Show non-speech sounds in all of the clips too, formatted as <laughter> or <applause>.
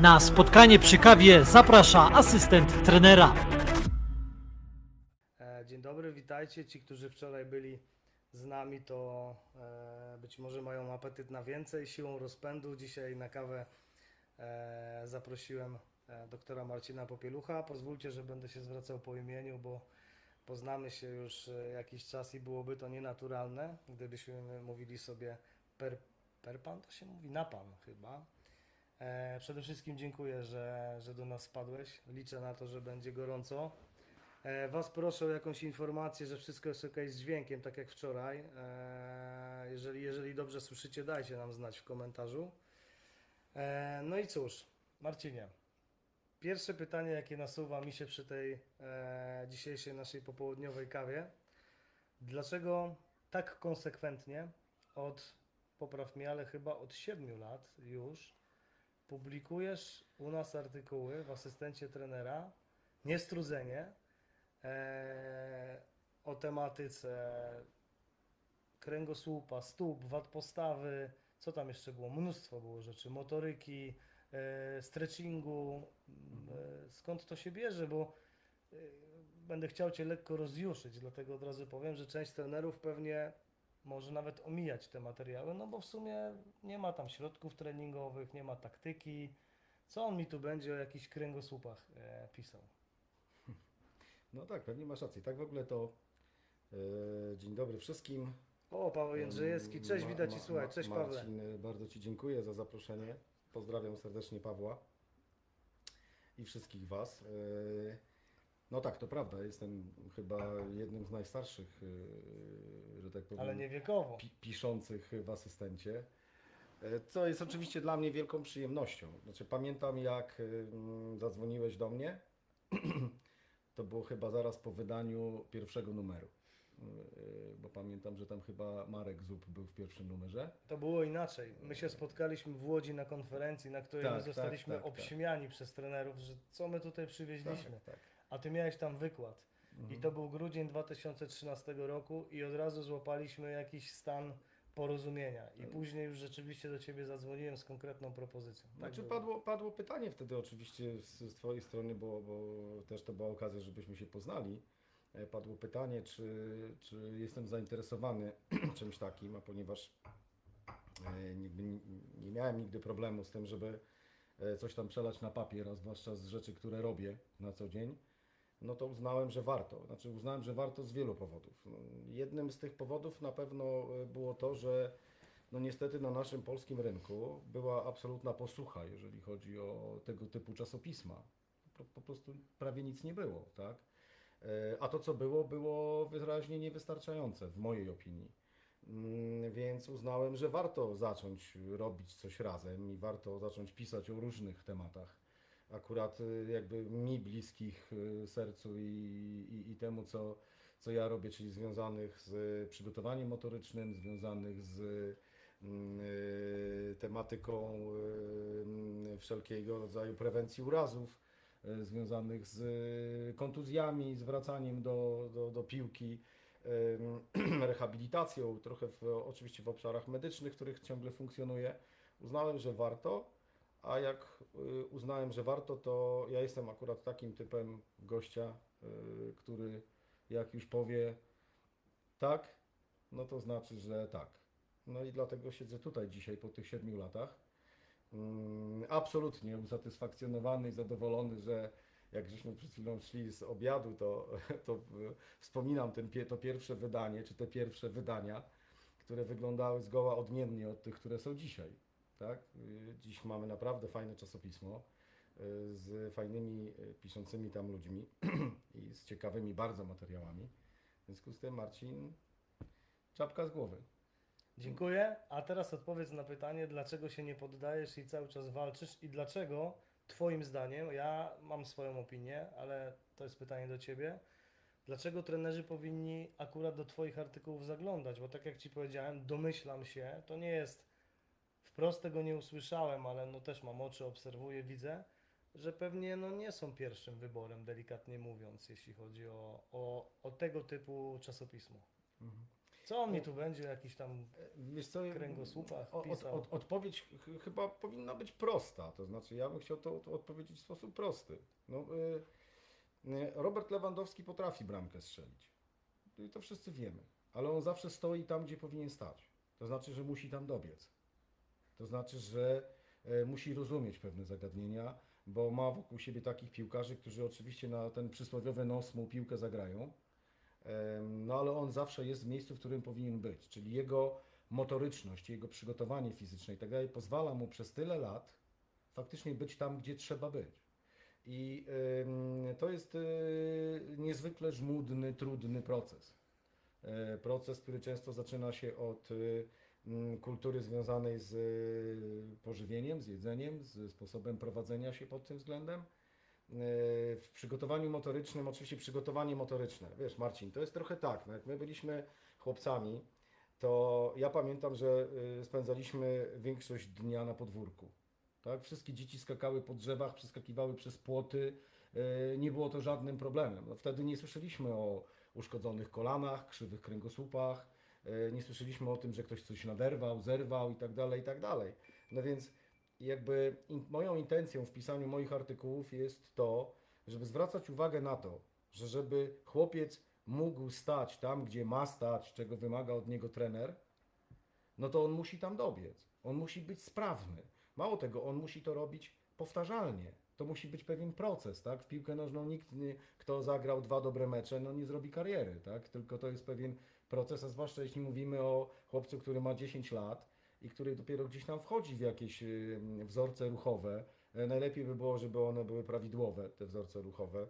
Na spotkanie przy kawie zaprasza asystent trenera. E, Dzień dobry, witajcie. Ci, którzy wczoraj byli z nami, to e, być może mają apetyt na więcej. Siłą rozpędu dzisiaj na kawę e, zaprosiłem doktora Marcina Popielucha. Pozwólcie, że będę się zwracał po imieniu, bo poznamy się już jakiś czas i byłoby to nienaturalne, gdybyśmy mówili sobie per, per pan, to się mówi na pan chyba. E, przede wszystkim dziękuję, że, że do nas wpadłeś. Liczę na to, że będzie gorąco. E, Was proszę o jakąś informację, że wszystko jest ok z dźwiękiem, tak jak wczoraj. E, Jeżeli, jeżeli dobrze słyszycie, dajcie nam znać w komentarzu. No i cóż, Marcinie, pierwsze pytanie, jakie nasuwa mi się przy tej dzisiejszej naszej popołudniowej kawie. Dlaczego tak konsekwentnie od, popraw mnie, ale chyba od 7 lat już publikujesz u nas artykuły w asystencie trenera, niestrudzenie, e, o tematyce kręgosłupa, stóp, wad postawy, co tam jeszcze było? Mnóstwo było rzeczy, motoryki, e, stretchingu. E, skąd to się bierze? Bo e, będę chciał Cię lekko rozjuszyć, dlatego od razu powiem, że część trenerów pewnie może nawet omijać te materiały, no bo w sumie nie ma tam środków treningowych, nie ma taktyki. Co on mi tu będzie o jakichś kręgosłupach e, pisał? <laughs> No tak, pewnie masz rację. Tak w ogóle to e, dzień dobry wszystkim. O, Paweł Jędrzejewski, cześć, Ma- widać i słuchaj, cześć Pawle. Marcin, e, bardzo Ci dziękuję za zaproszenie. Pozdrawiam serdecznie Pawła i wszystkich Was. E, No tak, to prawda, jestem chyba jednym z najstarszych, e, że tak powiem, Ale nie wiekowo. pi- piszących w asystencie. E, Co jest oczywiście dla mnie wielką przyjemnością. Znaczy, pamiętam jak ym, zadzwoniłeś do mnie. <clears throat> To było chyba zaraz po wydaniu pierwszego numeru. Bo pamiętam, że tam chyba Marek Zub był w pierwszym numerze. To było inaczej. My się spotkaliśmy w Łodzi na konferencji, na której Tak, my tak, zostaliśmy tak, tak. obśmiani przez trenerów, że co my tutaj przywieźliśmy. Tak, tak. A ty miałeś tam wykład. I Mhm. to był grudzień 2013 roku i od razu złapaliśmy jakiś stan porozumienia. I później już rzeczywiście do ciebie zadzwoniłem z konkretną propozycją. Tak Znaczy było. padło, padło pytanie wtedy oczywiście z, z Twojej strony, bo, bo też to była okazja, żebyśmy się poznali. E, Padło pytanie, czy, czy jestem zainteresowany <clears throat> czymś takim, a ponieważ e, nie- nie miałem nigdy problemu z tym, żeby e, coś tam przelać na papier, a zwłaszcza z rzeczy, które robię na co dzień, no to uznałem, że warto. Znaczy uznałem, że warto z wielu powodów. No, Jednym z tych powodów na pewno e, było to, że no niestety na naszym polskim rynku była absolutna posłucha, jeżeli chodzi o tego typu czasopisma. Po, po prostu prawie nic nie było, tak? E, A to, co było, było wyraźnie niewystarczające, w mojej opinii. Mm, Więc uznałem, że warto zacząć robić coś razem i warto zacząć pisać o różnych tematach. Akurat y, jakby mi bliskich y, sercu i, i, i temu, co, co ja robię, czyli związanych z przygotowaniem motorycznym, związanych z mm, y, tematyką y, wszelkiego rodzaju prewencji urazów, związanych z kontuzjami, z wracaniem do, do, do piłki, <clears throat> rehabilitacją, trochę w, oczywiście w obszarach medycznych, w których ciągle funkcjonuję. Uznałem, że warto, a jak y, uznałem, że warto, to ja jestem akurat takim typem gościa, y, który jak już powie tak, no to znaczy, że tak. No i dlatego siedzę tutaj dzisiaj po tych siedmiu latach. Mm, Absolutnie usatysfakcjonowany i zadowolony, że jak żeśmy przed chwilą szli z obiadu, to, <laughs> to y, wspominam ten, to pierwsze wydanie, czy te pierwsze wydania, które wyglądały zgoła odmiennie od tych, które są dzisiaj. Tak? Y, Dziś mamy naprawdę fajne czasopismo y, z fajnymi y, piszącymi tam ludźmi <clears throat> i z ciekawymi bardzo materiałami. W związku z tym, Marcin, czapka z głowy. Dziękuję. A teraz odpowiedz na pytanie, dlaczego się nie poddajesz i cały czas walczysz i dlaczego Twoim zdaniem, ja mam swoją opinię, ale to jest pytanie do Ciebie, dlaczego trenerzy powinni akurat do Twoich artykułów zaglądać? Bo tak jak Ci powiedziałem, domyślam się, to nie jest, wprost tego nie usłyszałem, ale no też mam oczy, obserwuję, widzę, że pewnie no nie są pierwszym wyborem, delikatnie mówiąc, jeśli chodzi o, o, o tego typu czasopismo. Mhm. Co on mi tu będzie jakiś tam Wiesz co, kręgosłupach od, od, odpowiedź ch- chyba powinna być prosta, to znaczy ja bym chciał to, to odpowiedzieć w sposób prosty. No, y, y, Robert Lewandowski potrafi bramkę strzelić. I to wszyscy wiemy. Ale on zawsze stoi tam, gdzie powinien stać. To znaczy, że musi tam dobiec. To znaczy, że e, musi rozumieć pewne zagadnienia, bo ma wokół siebie takich piłkarzy, którzy oczywiście na ten przysłowiowy nos mu piłkę zagrają. No ale on zawsze jest w miejscu, w którym powinien być. Czyli jego motoryczność, jego przygotowanie fizyczne i tak dalej pozwala mu przez tyle lat faktycznie być tam, gdzie trzeba być. I to jest y, niezwykle żmudny, trudny proces. E, Proces, który często zaczyna się od kultury związanej z y, pożywieniem, z jedzeniem, z sposobem prowadzenia się pod tym względem. E, W przygotowaniu motorycznym, oczywiście przygotowanie motoryczne. Wiesz, Marcin, to jest trochę tak, no jak my byliśmy chłopcami, to ja pamiętam, że y, spędzaliśmy większość dnia na podwórku. Tak? Wszystkie dzieci skakały po drzewach, przeskakiwały przez płoty. y, Nie było to żadnym problemem. No, wtedy nie słyszeliśmy o uszkodzonych kolanach, krzywych kręgosłupach, y, nie słyszeliśmy o tym, że ktoś coś naderwał, zerwał i tak dalej, i tak dalej. No więc jakby in, moją intencją w pisaniu moich artykułów jest to, żeby zwracać uwagę na to, że żeby chłopiec mógł stać tam, gdzie ma stać, czego wymaga od niego trener, no to on musi tam dobiec. On musi być sprawny. Mało tego, on musi to robić powtarzalnie. To musi być pewien proces, tak? W piłkę nożną nikt, nie, kto zagrał dwa dobre mecze, no nie zrobi kariery, tak? Tylko to jest pewien proces, a zwłaszcza jeśli mówimy o chłopcu, który ma 10 lat i który dopiero gdzieś tam wchodzi w jakieś y, wzorce ruchowe. E, Najlepiej by było, żeby one były prawidłowe, te wzorce ruchowe.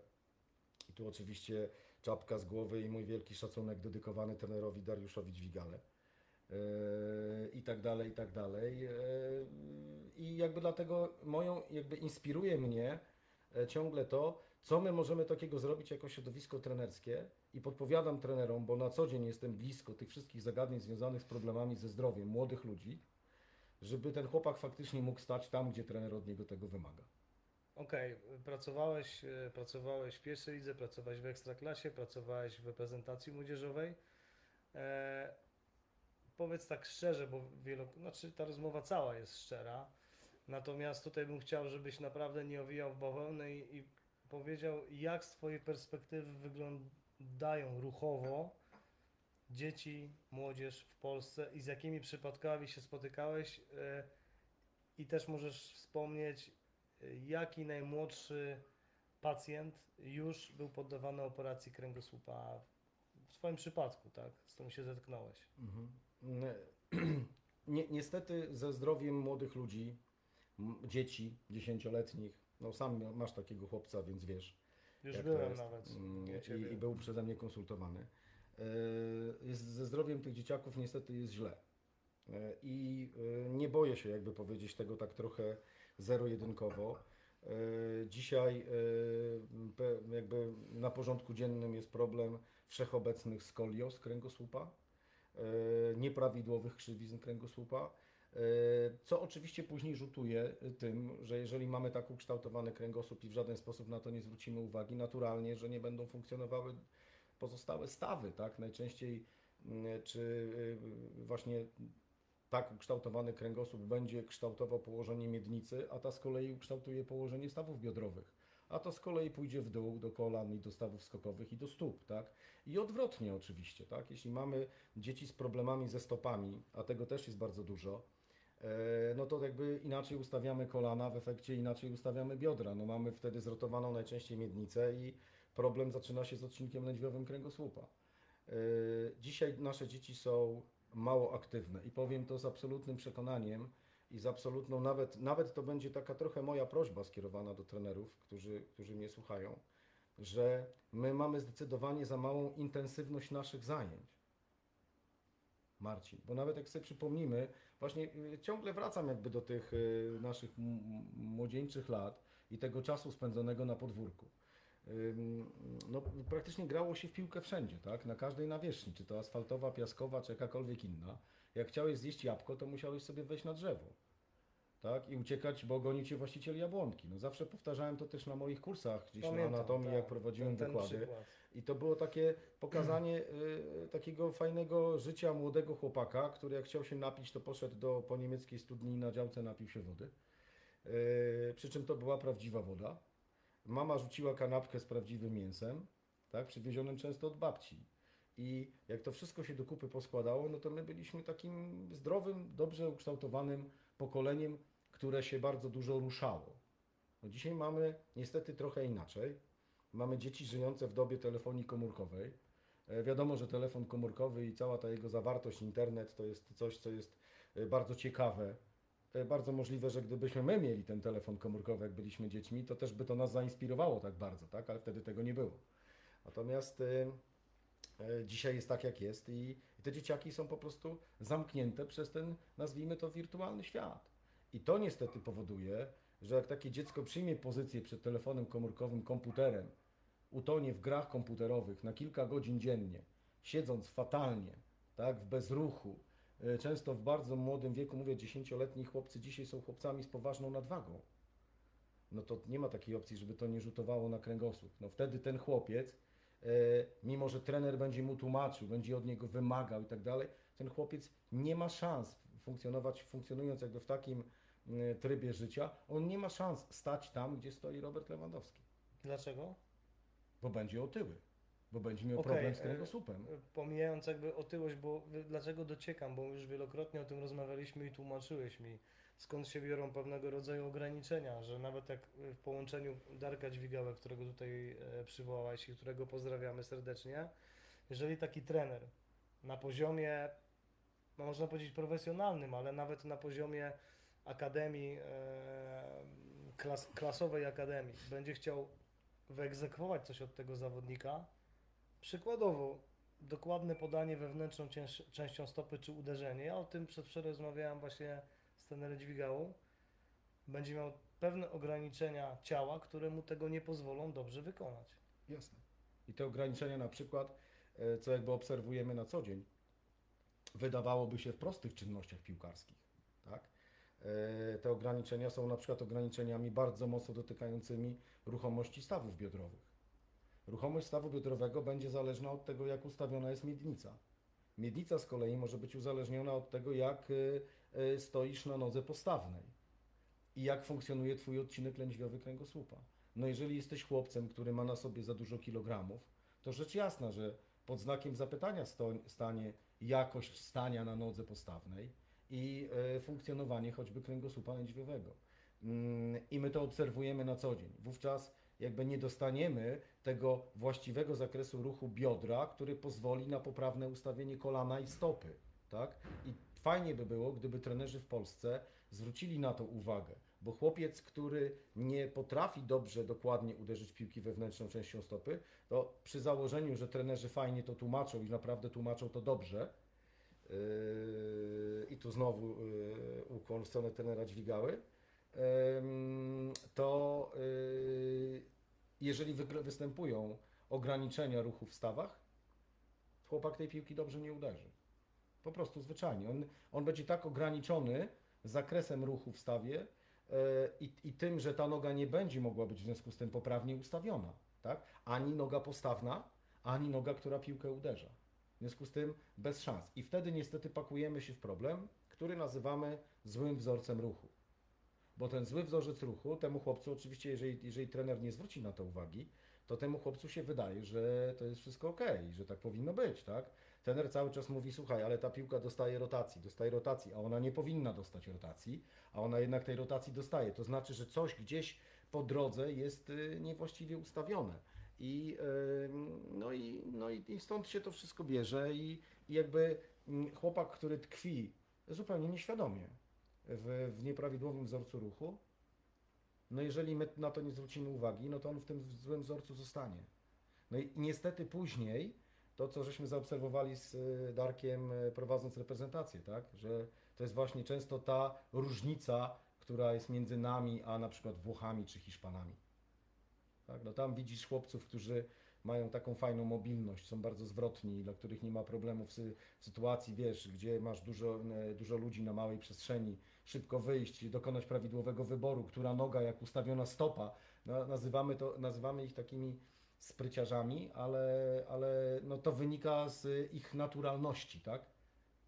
I tu oczywiście czapka z głowy i mój wielki szacunek dedykowany trenerowi Dariuszowi Dźwigale. Yy, I tak dalej, i tak dalej. Yy, I jakby dlatego moją, jakby inspiruje mnie e, ciągle to, co my możemy takiego zrobić jako środowisko trenerskie i podpowiadam trenerom, bo na co dzień jestem blisko tych wszystkich zagadnień związanych z problemami ze zdrowiem młodych ludzi, żeby ten chłopak faktycznie mógł stać tam, gdzie trener od niego tego wymaga. Okej, pracowałeś, e, pracowałeś w pierwszej lidze, pracowałeś w ekstraklasie, pracowałeś w reprezentacji młodzieżowej. E, powiedz tak szczerze, bo wielo, znaczy ta rozmowa cała jest szczera. Natomiast tutaj bym chciał, żebyś naprawdę nie owijał w bawełnę i, i powiedział, jak z Twojej perspektywy wyglądają ruchowo dzieci, młodzież w Polsce i z jakimi przypadkami się spotykałeś. E, I też możesz wspomnieć, jaki najmłodszy pacjent już był poddawany operacji kręgosłupa w Twoim przypadku, tak? Z którą się zetknąłeś. Mhm. <clears throat> Ni- niestety ze zdrowiem młodych ludzi, dzieci dziesięcioletnich, no sam masz takiego chłopca, więc wiesz. Już byłem nawet Mm. I, I był przeze mnie konsultowany. E, Jest, ze zdrowiem tych dzieciaków niestety jest źle. E, I e, nie boję się jakby powiedzieć tego tak trochę zero-jedynkowo. Dzisiaj jakby na porządku dziennym jest problem wszechobecnych skolioz kręgosłupa, nieprawidłowych krzywizn kręgosłupa, co oczywiście później rzutuje tym, że jeżeli mamy tak ukształtowany kręgosłup i w żaden sposób na to nie zwrócimy uwagi, naturalnie, że nie będą funkcjonowały pozostałe stawy, tak? Najczęściej mm, czy y, właśnie tak ukształtowany kręgosłup będzie kształtował położenie miednicy, a ta z kolei ukształtuje położenie stawów biodrowych. A to z kolei pójdzie w dół do kolan i do stawów skokowych i do stóp, tak? I odwrotnie oczywiście, tak? Jeśli mamy dzieci z problemami ze stopami, a tego też jest bardzo dużo, no to jakby inaczej ustawiamy kolana, w efekcie inaczej ustawiamy biodra. No mamy wtedy zrotowaną najczęściej miednicę i problem zaczyna się z odcinkiem lędźwiowym kręgosłupa. E, Dzisiaj nasze dzieci są mało aktywne i powiem to z absolutnym przekonaniem i z absolutną, nawet, nawet to będzie taka trochę moja prośba skierowana do trenerów, którzy, którzy mnie słuchają, że my mamy zdecydowanie za małą intensywność naszych zajęć. Marcin, bo nawet jak sobie przypomnimy, właśnie y, ciągle wracam jakby do tych y, naszych młodzieńczych lat i tego czasu spędzonego na podwórku. No, praktycznie grało się w piłkę wszędzie, tak? Na każdej nawierzchni, czy to asfaltowa, piaskowa, czy jakakolwiek inna. Jak chciałeś zjeść jabłko, to musiałeś sobie wejść na drzewo. Tak? I uciekać, bo goni cię właściciel jabłonki. No zawsze powtarzałem to też na moich kursach gdzieś Pamiętam, na anatomii, tak, jak prowadziłem ten, ten wykłady. przykład. I to było takie pokazanie <clears throat> y, takiego fajnego życia młodego chłopaka, który jak chciał się napić, to poszedł do, po niemieckiej studni na działce napił się wody. Y, przy czym to była prawdziwa woda. Mama rzuciła kanapkę z prawdziwym mięsem, tak, przywiezionym często od babci. I jak to wszystko się do kupy poskładało, no to my byliśmy takim zdrowym, dobrze ukształtowanym pokoleniem, które się bardzo dużo ruszało. No dzisiaj mamy niestety trochę inaczej. Mamy dzieci żyjące w dobie telefonii komórkowej. E, Wiadomo, że telefon komórkowy i cała ta jego zawartość, internet, to jest coś, co jest e, bardzo ciekawe. E, Bardzo możliwe, że gdybyśmy my mieli ten telefon komórkowy, jak byliśmy dziećmi, to też by to nas zainspirowało tak bardzo, tak? Ale wtedy tego nie było. Natomiast dzisiaj jest tak, jak jest i te dzieciaki są po prostu zamknięte przez ten, nazwijmy to, wirtualny świat. I to niestety powoduje, że jak takie dziecko przyjmie pozycję przed telefonem komórkowym, komputerem, utonie w grach komputerowych na kilka godzin dziennie, siedząc fatalnie, tak, w bezruchu, e, często w bardzo młodym wieku, mówię, dziesięcioletni chłopcy dzisiaj są chłopcami z poważną nadwagą. No to nie ma takiej opcji, żeby to nie rzutowało na kręgosłup. No wtedy ten chłopiec, e, mimo że trener będzie mu tłumaczył, będzie od niego wymagał i tak dalej, ten chłopiec nie ma szans funkcjonować, funkcjonując jakby w takim e, trybie życia, on nie ma szans stać tam, gdzie stoi Robert Lewandowski, Dlaczego? bo będzie otyły, bo będzie miał Okej, problem z e, kręgosłupem. Pomijając jakby otyłość, bo dlaczego dociekam, bo już wielokrotnie o tym rozmawialiśmy i tłumaczyłeś mi, skąd się biorą pewnego rodzaju ograniczenia, że nawet jak w połączeniu Darka Dźwigałę, którego tutaj e, przywołałeś i którego pozdrawiamy serdecznie, jeżeli taki trener na poziomie, można powiedzieć profesjonalnym, ale nawet na poziomie akademii, e, klas, klasowej akademii, będzie chciał wyegzekwować coś od tego zawodnika, Przykładowo, dokładne podanie wewnętrzną cięż, częścią stopy czy uderzenie. Ja o tym przed chwilą rozmawiałem właśnie z trenerem Dźwigałą. Będzie miał pewne ograniczenia ciała, które mu tego nie pozwolą dobrze wykonać. Jasne. I te ograniczenia na przykład, e, co jakby obserwujemy na co dzień, wydawałoby się w prostych czynnościach piłkarskich, tak? E, Te ograniczenia są na przykład ograniczeniami bardzo mocno dotykającymi ruchomości stawów biodrowych. Ruchomość stawu biodrowego będzie zależna od tego, jak ustawiona jest miednica. Miednica z kolei może być uzależniona od tego, jak e, e, stoisz na nodze postawnej i jak funkcjonuje Twój odcinek lędźwiowy kręgosłupa. No jeżeli jesteś chłopcem, który ma na sobie za dużo kilogramów, to rzecz jasna, że pod znakiem zapytania stanie jakość stania na nodze postawnej i e, funkcjonowanie choćby kręgosłupa lędźwiowego. Mm, I my to obserwujemy na co dzień. Wówczas jakby nie dostaniemy tego właściwego zakresu ruchu biodra, który pozwoli na poprawne ustawienie kolana i stopy. Tak? I fajnie by było, gdyby trenerzy w Polsce zwrócili na to uwagę, bo chłopiec, który nie potrafi dobrze, dokładnie uderzyć piłki wewnętrzną częścią stopy, to przy założeniu, że trenerzy fajnie to tłumaczą i naprawdę tłumaczą to dobrze, yy, i tu znowu yy, ukłon w stronę trenera dźwigały, ym, to yy, jeżeli występują ograniczenia ruchu w stawach, chłopak tej piłki dobrze nie uderzy. Po prostu zwyczajnie. On, on będzie tak ograniczony zakresem ruchu w stawie i, i tym, że ta noga nie będzie mogła być w związku z tym poprawnie ustawiona. Tak? Ani noga postawna, ani noga, która piłkę uderza. W związku z tym bez szans. I wtedy niestety pakujemy się w problem, który nazywamy złym wzorcem ruchu. Bo ten zły wzorzec ruchu, temu chłopcu, oczywiście, jeżeli, jeżeli trener nie zwróci na to uwagi, to temu chłopcu się wydaje, że to jest wszystko ok, że tak powinno być, tak? Trener cały czas mówi, słuchaj, ale ta piłka dostaje rotacji, dostaje rotacji, a ona nie powinna dostać rotacji, a ona jednak tej rotacji dostaje. To znaczy, że coś gdzieś po drodze jest y, niewłaściwie ustawione. I, y, no i, no i stąd się to wszystko bierze i, i jakby mm, chłopak, który tkwi zupełnie nieświadomie w, w nieprawidłowym wzorcu ruchu, no jeżeli my na to nie zwrócimy uwagi, no to on w tym złym wzorcu zostanie. No i niestety później, to co żeśmy zaobserwowali z y, Darkiem y, prowadząc reprezentację, tak, że to jest właśnie często ta różnica, która jest między nami, a na przykład Włochami czy Hiszpanami. Tak, no tam widzisz chłopców, którzy mają taką fajną mobilność, są bardzo zwrotni, dla których nie ma problemów w, sy- w sytuacji, wiesz, gdzie masz dużo, dużo ludzi na małej przestrzeni, szybko wyjść, dokonać prawidłowego wyboru, która noga, jak ustawiona stopa. Nazywamy, to, nazywamy ich takimi spryciarzami, ale, ale no to wynika z ich naturalności, tak?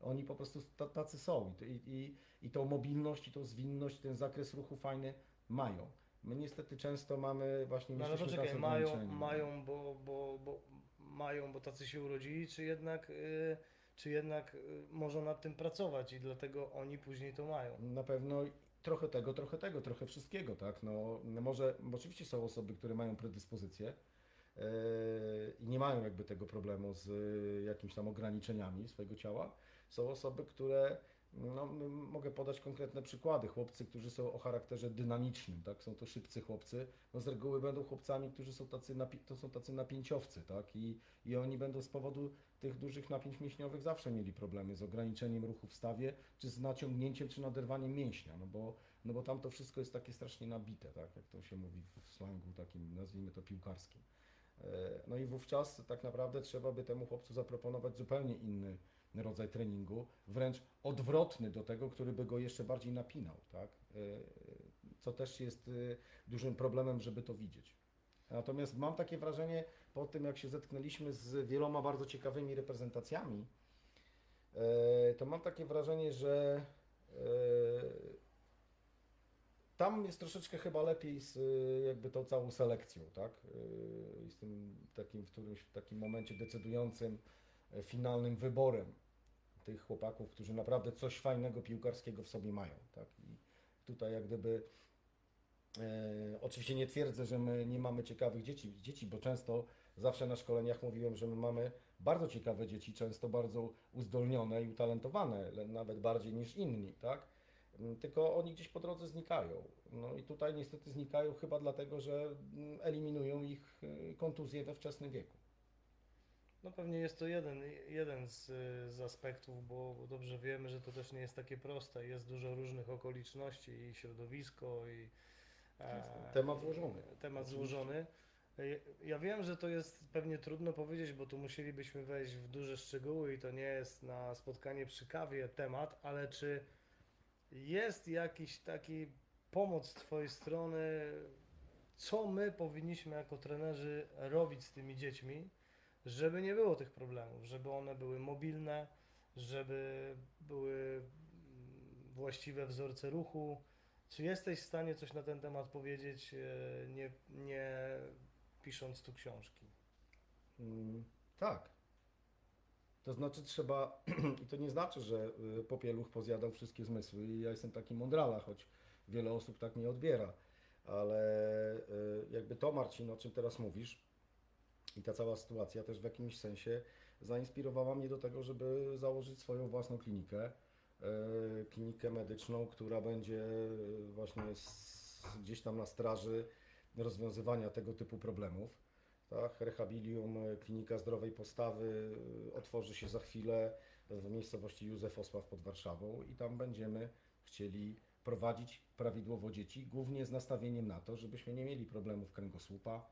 Oni po prostu ta- tacy są i, i, i tą mobilność, i tą zwinność, ten zakres ruchu fajny mają. My niestety często mamy właśnie No ale poczekaj, mają, ograniczeni. mają, bo, bo, bo mają, bo tacy się urodzili, czy jednak, y, czy jednak y, można nad tym pracować i dlatego oni później to mają. Na pewno trochę tego, trochę tego, trochę wszystkiego, tak? No, no może, oczywiście są osoby, które mają predyspozycje yy, i nie mają jakby tego problemu z yy, jakimiś tam ograniczeniami swojego ciała. Są osoby, które, no, mogę podać konkretne przykłady. Chłopcy, którzy są o charakterze dynamicznym, tak? Są to szybcy chłopcy, no z reguły będą chłopcami, którzy są tacy, napi- to są tacy napięciowcy, tak? I, I oni będą z powodu tych dużych napięć mięśniowych zawsze mieli problemy z ograniczeniem ruchu w stawie, czy z naciągnięciem, czy naderwaniem mięśnia, no bo, no bo tam to wszystko jest takie strasznie nabite, tak, jak to się mówi w slangu takim, nazwijmy to piłkarskim. E, No i wówczas tak naprawdę trzeba by temu chłopcu zaproponować zupełnie inny rodzaj treningu, wręcz odwrotny do tego, który by go jeszcze bardziej napinał, tak, E, co też jest e, dużym problemem, żeby to widzieć. Natomiast mam takie wrażenie, po tym jak się zetknęliśmy z wieloma bardzo ciekawymi reprezentacjami, to mam takie wrażenie, że tam jest troszeczkę chyba lepiej z e, jakby tą całą selekcją, tak? E, I z tym takim w którymś takim momencie decydującym, e, finalnym wyborem tych chłopaków, którzy naprawdę coś fajnego piłkarskiego w sobie mają, tak? I tutaj jak gdyby E, oczywiście nie twierdzę, że my nie mamy ciekawych dzieci, dzieci, bo często zawsze na szkoleniach mówiłem, że my mamy bardzo ciekawe dzieci, często bardzo uzdolnione i utalentowane, le- nawet bardziej niż inni, tak? Mm, Tylko oni gdzieś po drodze znikają. No i tutaj niestety znikają chyba dlatego, że mm, eliminują ich y, kontuzje we wczesnym wieku. No pewnie jest to jeden, jeden z, z aspektów, bo dobrze wiemy, że to też nie jest takie proste. Jest dużo różnych okoliczności i środowisko i e, Temat złożony. Temat złożony. E, Ja wiem, że to jest pewnie trudno powiedzieć, bo tu musielibyśmy wejść w duże szczegóły i to nie jest na spotkanie przy kawie temat, ale czy jest jakiś taki pomoc z Twojej strony, co my powinniśmy jako trenerzy robić z tymi dziećmi, żeby nie było tych problemów, żeby one były mobilne, żeby były mm, właściwe wzorce ruchu. Czy jesteś w stanie coś na ten temat powiedzieć, e, nie, nie pisząc tu książki? Mm, tak. To znaczy trzeba, <clears throat> i to nie znaczy, że y, popieluch pozjadał wszystkie zmysły i ja jestem taki mądrala, choć wiele osób tak mnie odbiera, ale y, jakby to Marcin, o czym teraz mówisz i ta cała sytuacja też w jakimś sensie zainspirowała mnie do tego, żeby założyć swoją własną klinikę, y, klinikę medyczną, która będzie właśnie gdzieś tam na straży rozwiązywania tego typu problemów tak? Rehabilium, e, Klinika Zdrowej Postawy e, otworzy się za chwilę w miejscowości Józef Osław pod Warszawą i tam będziemy chcieli prowadzić prawidłowo dzieci, głównie z nastawieniem na to, żebyśmy nie mieli problemów kręgosłupa,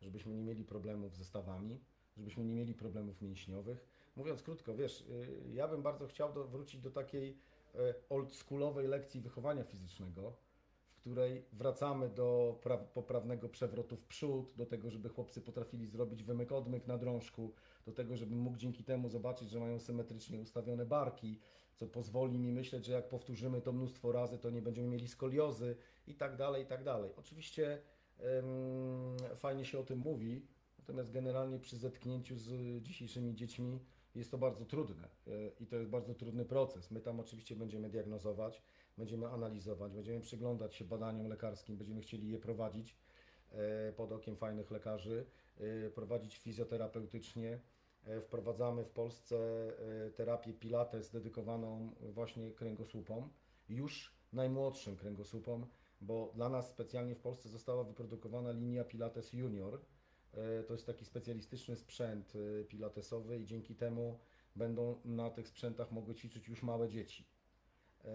żebyśmy nie mieli problemów ze stawami, żebyśmy nie mieli problemów mięśniowych. Mówiąc krótko, wiesz, y, ja bym bardzo chciał do, wrócić do takiej oldschoolowej lekcji wychowania fizycznego, której wracamy do pra- poprawnego przewrotu w przód, do tego, żeby chłopcy potrafili zrobić wymyk odmyk na drążku, do tego, żebym mógł dzięki temu zobaczyć, że mają symetrycznie ustawione barki, co pozwoli mi myśleć, że jak powtórzymy to mnóstwo razy, to nie będziemy mieli skoliozy i tak dalej, i tak dalej. Oczywiście em, fajnie się o tym mówi, natomiast generalnie przy zetknięciu z dzisiejszymi dziećmi jest to bardzo trudne e, i to jest bardzo trudny proces. My tam oczywiście będziemy diagnozować, będziemy analizować, będziemy przyglądać się badaniom lekarskim, będziemy chcieli je prowadzić e, pod okiem fajnych lekarzy, e, prowadzić fizjoterapeutycznie. E, Wprowadzamy w Polsce terapię Pilates dedykowaną właśnie kręgosłupom, już najmłodszym kręgosłupom, bo dla nas specjalnie w Polsce została wyprodukowana linia Pilates Junior. To jest taki specjalistyczny sprzęt pilatesowy i dzięki temu będą na tych sprzętach mogły ćwiczyć już małe dzieci. E,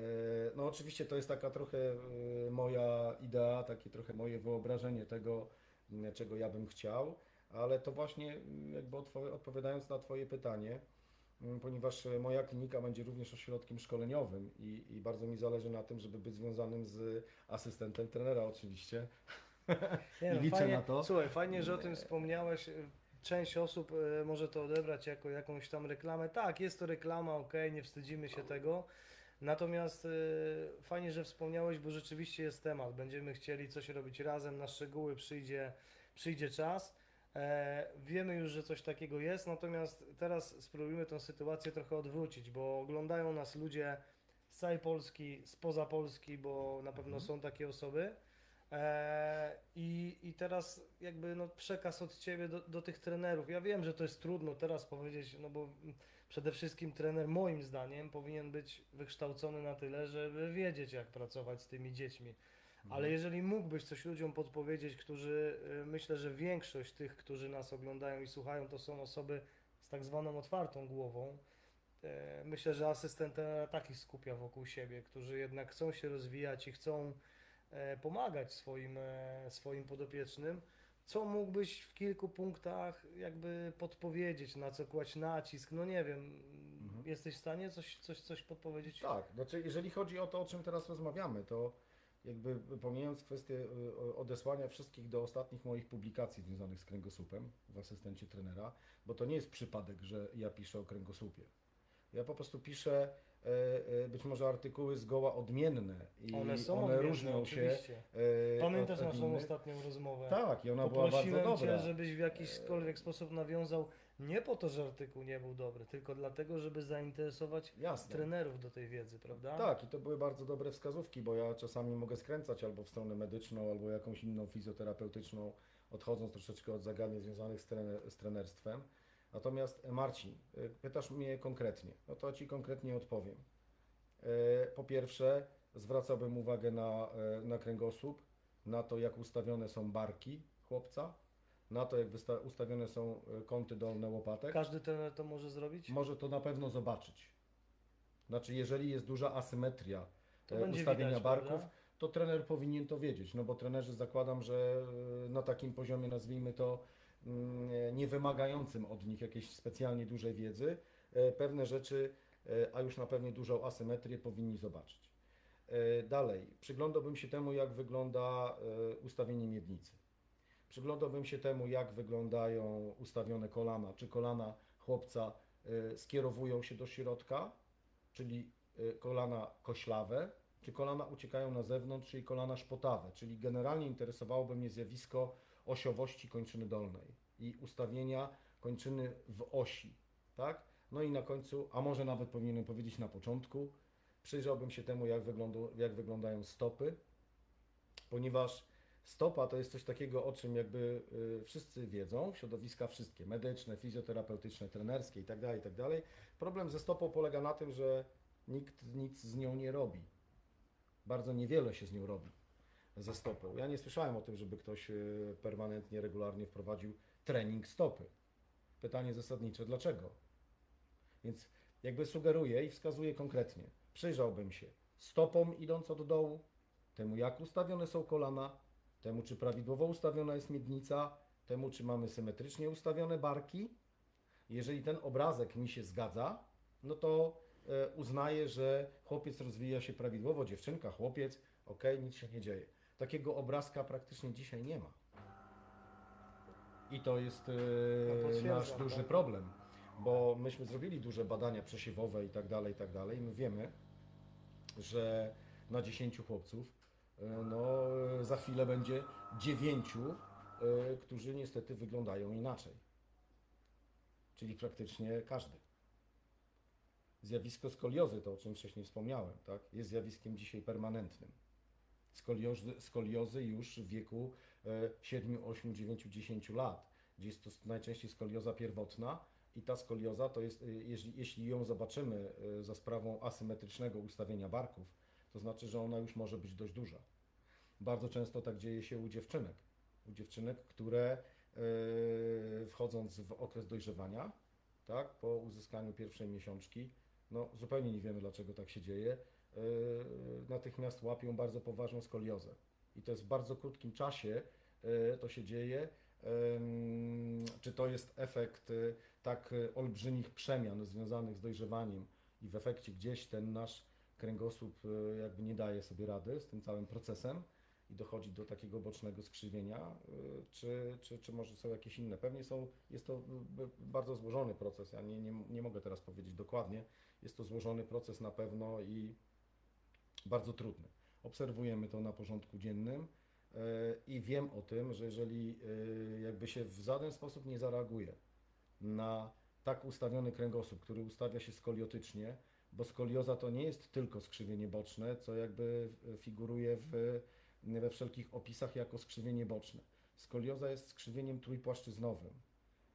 No oczywiście to jest taka trochę e, moja idea, takie trochę moje wyobrażenie tego, czego ja bym chciał, ale to właśnie jakby odpowiadając na Twoje pytanie, ponieważ e, moja klinika będzie również ośrodkiem szkoleniowym i, i bardzo mi zależy na tym, żeby być związanym z asystentem trenera oczywiście. <laughs> Nie, I no, liczę fajnie, na to. Słuchaj, fajnie, że o tym wspomniałeś. Część osób może to odebrać jako jakąś tam reklamę. Tak, jest to reklama, ok, nie wstydzimy się tego. Natomiast e, fajnie, że wspomniałeś, bo rzeczywiście jest temat. Będziemy chcieli coś robić razem, na szczegóły przyjdzie, przyjdzie czas. E, wiemy już, że coś takiego jest, natomiast teraz spróbujmy tę sytuację trochę odwrócić, bo oglądają nas ludzie z całej Polski, spoza Polski, bo na pewno są takie osoby. E, I, I teraz jakby no, przekaz od Ciebie do, do tych trenerów. Ja wiem, że to jest trudno teraz powiedzieć, no bo przede wszystkim trener moim zdaniem powinien być wykształcony na tyle, żeby wiedzieć jak pracować z tymi dziećmi. Ale jeżeli mógłbyś coś ludziom podpowiedzieć, którzy y, myślę, że większość tych, którzy nas oglądają i słuchają, to są osoby z tak zwaną otwartą głową. E, Myślę, że asystent takich skupia wokół siebie, którzy jednak chcą się rozwijać i chcą e, pomagać swoim, e, swoim podopiecznym. Co mógłbyś w kilku punktach jakby podpowiedzieć, na co kłaść nacisk? No nie wiem, jesteś w stanie coś, coś, coś podpowiedzieć? Tak, znaczy jeżeli chodzi o to, o czym teraz rozmawiamy, to jakby pomijając kwestię y, odesłania wszystkich do ostatnich moich publikacji związanych z kręgosłupem w asystencie trenera, bo to nie jest przypadek, że ja piszę o kręgosłupie. Ja po prostu piszę e, e, być może artykuły zgoła odmienne i One są one odmienne, różnią się. oczywiście. e, Pamiętasz naszą innych. ostatnią rozmowę? Tak, i ona była bardzo Poprosiłem dobra. Cię, żebyś w jakiśkolwiek sposób nawiązał nie po to, że artykuł nie był dobry, tylko dlatego, żeby zainteresować Jasne. trenerów do tej wiedzy, prawda? Tak, i to były bardzo dobre wskazówki, bo ja czasami mogę skręcać albo w stronę medyczną, albo jakąś inną fizjoterapeutyczną, odchodząc troszeczkę od zagadnień związanych z, trener, z trenerstwem. Natomiast e, Marcin, e, pytasz mnie konkretnie, no to Ci konkretnie odpowiem. E, Po pierwsze, zwracałbym uwagę na, na kręgosłup, na to, jak ustawione są barki chłopca, na to, jak ustawione są kąty dolne łopatek. Każdy trener to może zrobić? Może to na pewno zobaczyć. Znaczy, jeżeli jest duża asymetria To ustawienia widać, barków, prawda? to trener powinien to wiedzieć, no bo trenerzy zakładam, że na takim poziomie, nazwijmy to, nie wymagającym od nich jakiejś specjalnie dużej wiedzy, e, pewne rzeczy, e, a już na pewno dużą asymetrię powinni zobaczyć. E, Dalej, przyglądałbym się temu, jak wygląda ustawienie miednicy. Przyglądałbym się temu, jak wyglądają ustawione kolana. Czy kolana chłopca skierowują się do środka, czyli kolana koślawe, czy kolana uciekają na zewnątrz, czyli kolana szpotawe. Czyli generalnie interesowałoby mnie zjawisko osiowości kończyny dolnej i ustawienia kończyny w osi. Tak? No i na końcu, a może nawet powinienem powiedzieć na początku, przyjrzałbym się temu, jak, jak wyglądają stopy, ponieważ stopa to jest coś takiego, o czym jakby y, wszyscy wiedzą, środowiska wszystkie, medyczne, fizjoterapeutyczne, trenerskie itd., itd. Problem ze stopą polega na tym, że nikt nic z nią nie robi. Bardzo niewiele się z nią robi, ze stopą. Ja nie słyszałem o tym, żeby ktoś y, permanentnie, regularnie wprowadził trening stopy. Pytanie zasadnicze, dlaczego? Więc jakby sugeruję i wskazuję konkretnie. Przyjrzałbym się stopom idąc od dołu, temu jak ustawione są kolana, temu czy prawidłowo ustawiona jest miednica, temu czy mamy symetrycznie ustawione barki. Jeżeli ten obrazek mi się zgadza, no to e, uznaję, że chłopiec rozwija się prawidłowo, dziewczynka, chłopiec, ok, nic się nie dzieje. Takiego obrazka praktycznie dzisiaj nie ma. I to jest e, nasz duży tak. problem, bo myśmy zrobili duże badania przesiewowe i tak dalej, i tak dalej. My wiemy, że na 10 chłopców, e, no za chwilę będzie 9, e, którzy niestety wyglądają inaczej. Czyli praktycznie każdy. Zjawisko skoliozy, to o czym wcześniej wspomniałem, tak, jest zjawiskiem dzisiaj permanentnym. Skoliozy, skoliozy już w wieku e, 7, 8, 9, 10 lat, gdzie jest to najczęściej skolioza pierwotna i ta skolioza to jest, e, jeśli, jeśli ją zobaczymy e, za sprawą asymetrycznego ustawienia barków, to znaczy, że ona już może być dość duża. Bardzo często tak dzieje się u dziewczynek. U dziewczynek, które e, wchodząc w okres dojrzewania, tak, po uzyskaniu pierwszej miesiączki, no zupełnie nie wiemy dlaczego tak się dzieje, natychmiast łapią bardzo poważną skoliozę. I to jest w bardzo krótkim czasie e, to się dzieje, em, czy to jest efekt y, tak y, olbrzymich przemian związanych z dojrzewaniem i w efekcie gdzieś ten nasz kręgosłup y, jakby nie daje sobie rady z tym całym procesem i dochodzi do takiego bocznego skrzywienia, y, czy, czy, czy może są jakieś inne? Pewnie są, jest to y, bardzo złożony proces, ja nie, nie, nie mogę teraz powiedzieć dokładnie, jest to złożony proces na pewno i bardzo trudny. Obserwujemy to na porządku dziennym y, i wiem o tym, że jeżeli y, jakby się w żaden sposób nie zareaguje na tak ustawiony kręgosłup, który ustawia się skoliotycznie, bo skolioza to nie jest tylko skrzywienie boczne, co jakby y, figuruje w, we wszelkich opisach jako skrzywienie boczne. Skolioza jest skrzywieniem trójpłaszczyznowym,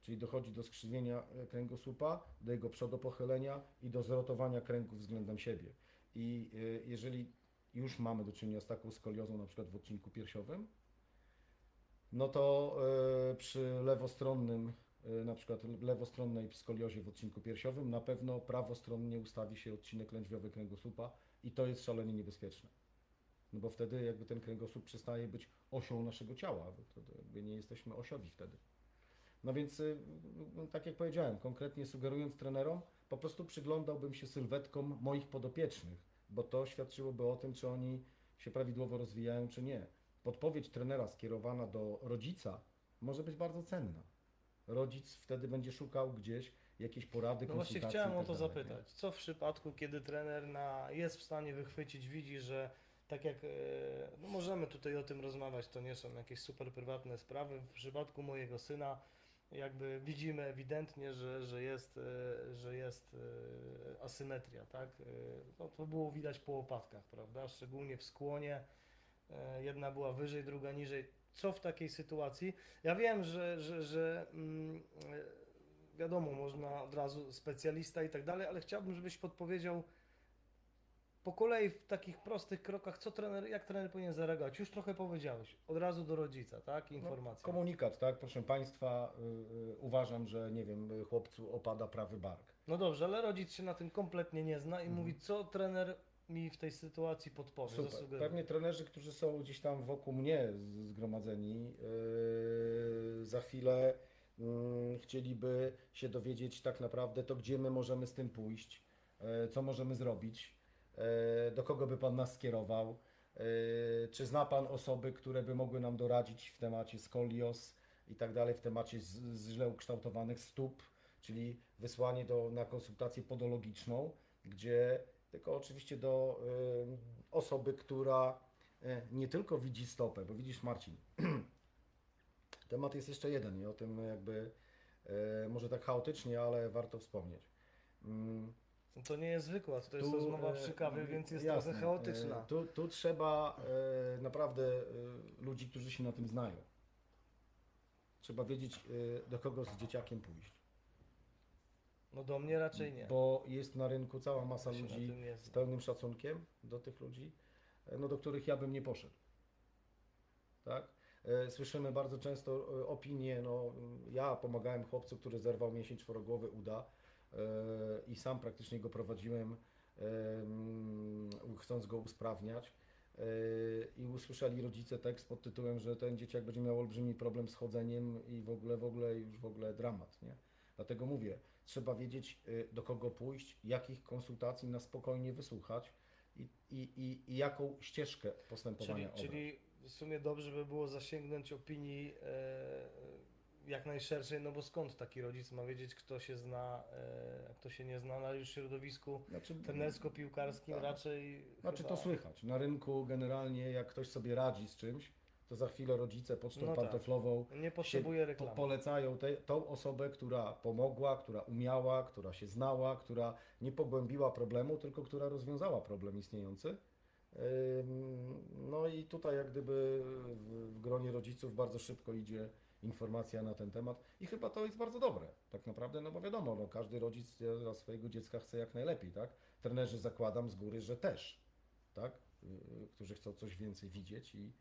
czyli dochodzi do skrzywienia e, kręgosłupa, do jego przodopochylenia i do zrotowania kręgu względem siebie. I y, jeżeli już mamy do czynienia z taką skoliozą na przykład w odcinku piersiowym, no to e, przy lewostronnym, e, na przykład lewostronnej skoliozie w odcinku piersiowym, na pewno prawostronnie ustawi się odcinek lędźwiowy kręgosłupa i to jest szalenie niebezpieczne. No bo wtedy jakby ten kręgosłup przestaje być osią naszego ciała, to, jakby nie jesteśmy osiowi wtedy. No więc, y, no, tak jak powiedziałem, konkretnie sugerując trenerom, po prostu przyglądałbym się sylwetkom moich podopiecznych, bo to świadczyłoby o tym, czy oni się prawidłowo rozwijają, czy nie. Podpowiedź trenera skierowana do rodzica może być bardzo cenna. Rodzic wtedy będzie szukał gdzieś jakiejś porady, No właśnie chciałem o tak to nie? zapytać. Co w przypadku, kiedy trener na, jest w stanie wychwycić, widzi, że tak jak e, no możemy tutaj o tym rozmawiać, to nie są jakieś super prywatne sprawy. W przypadku mojego syna jakby widzimy ewidentnie, że, że jest, e, że jest e, asymetria, tak? E, No, to było widać po łopatkach, prawda? Szczególnie w skłonie. Jedna była wyżej, druga niżej. Co w takiej sytuacji? Ja wiem, że, że, że mm, wiadomo, można od razu specjalista i tak dalej, ale chciałbym, żebyś podpowiedział po kolei w takich prostych krokach, co trener, jak trener powinien zareagować. Już trochę powiedziałeś, od razu do rodzica, tak? Informacja. Komunikat, tak? Proszę Państwa, y, y, uważam, że nie wiem, y, chłopcu opada prawy bark. No dobrze, ale rodzic się na tym kompletnie nie zna i Mhm. mówi, co trener mi w tej sytuacji podpowie, Super. Pewnie trenerzy, którzy są gdzieś tam wokół mnie zgromadzeni, yy, za chwilę mm, chcieliby się dowiedzieć tak naprawdę to, gdzie my możemy z tym pójść, yy, co możemy zrobić, yy, do kogo by Pan nas skierował, yy, czy zna Pan osoby, które by mogły nam doradzić w temacie skolios i tak dalej, w temacie z, z źle ukształtowanych stóp, czyli wysłanie do, na konsultację podologiczną, gdzie tylko oczywiście do y, osoby, która nie tylko widzi stopę, bo widzisz Marcin, <clears throat> temat jest jeszcze jeden i o tym jakby y, może tak chaotycznie, ale warto wspomnieć. Mm, To nie jest zwykła, to jest tu, rozmowa e, przy kawie, więc jest jasne, trochę chaotyczna. e, Tu, tu trzeba e, naprawdę e, ludzi, którzy się na tym znają. Trzeba wiedzieć, e, do kogo z dzieciakiem pójść. No do mnie raczej nie. Bo jest na rynku cała masa ludzi z pełnym szacunkiem do tych ludzi, no, do których ja bym nie poszedł. Tak? Słyszymy bardzo często opinie, no ja pomagałem chłopcu, który zerwał mięsień czworogłowy uda i sam praktycznie go prowadziłem, e, chcąc go usprawniać. E, I usłyszeli rodzice tekst pod tytułem, że ten dzieciak będzie miał olbrzymi problem z chodzeniem i w ogóle, w ogóle już w ogóle dramat, nie? Dlatego mówię, trzeba wiedzieć y, do kogo pójść, jakich konsultacji na spokojnie wysłuchać i, i, i, i jaką ścieżkę Czyli, postępowania obrać. czyli w sumie dobrze by było zasięgnąć opinii e, jak najszerszej, no bo skąd taki rodzic ma wiedzieć, kto się zna, e, a kto się nie zna, no ale już środowisku Znaczy, trenersko-piłkarskim tak. raczej znaczy chyba... to słychać. Na rynku generalnie jak ktoś sobie radzi z czymś, to za chwilę rodzice pocztą No tak. pantoflową Nie potrzebuje po, reklamy. polecają te, tą osobę, która pomogła, która umiała, która się znała, która nie pogłębiła problemu, tylko która rozwiązała problem istniejący. No i tutaj jak gdyby w gronie rodziców bardzo szybko idzie informacja na ten temat i chyba to jest bardzo dobre, tak naprawdę, no bo wiadomo, no każdy rodzic dla swojego dziecka chce jak najlepiej, tak? Trenerzy zakładam z góry, że też, tak? Y, y, Którzy chcą coś więcej widzieć i,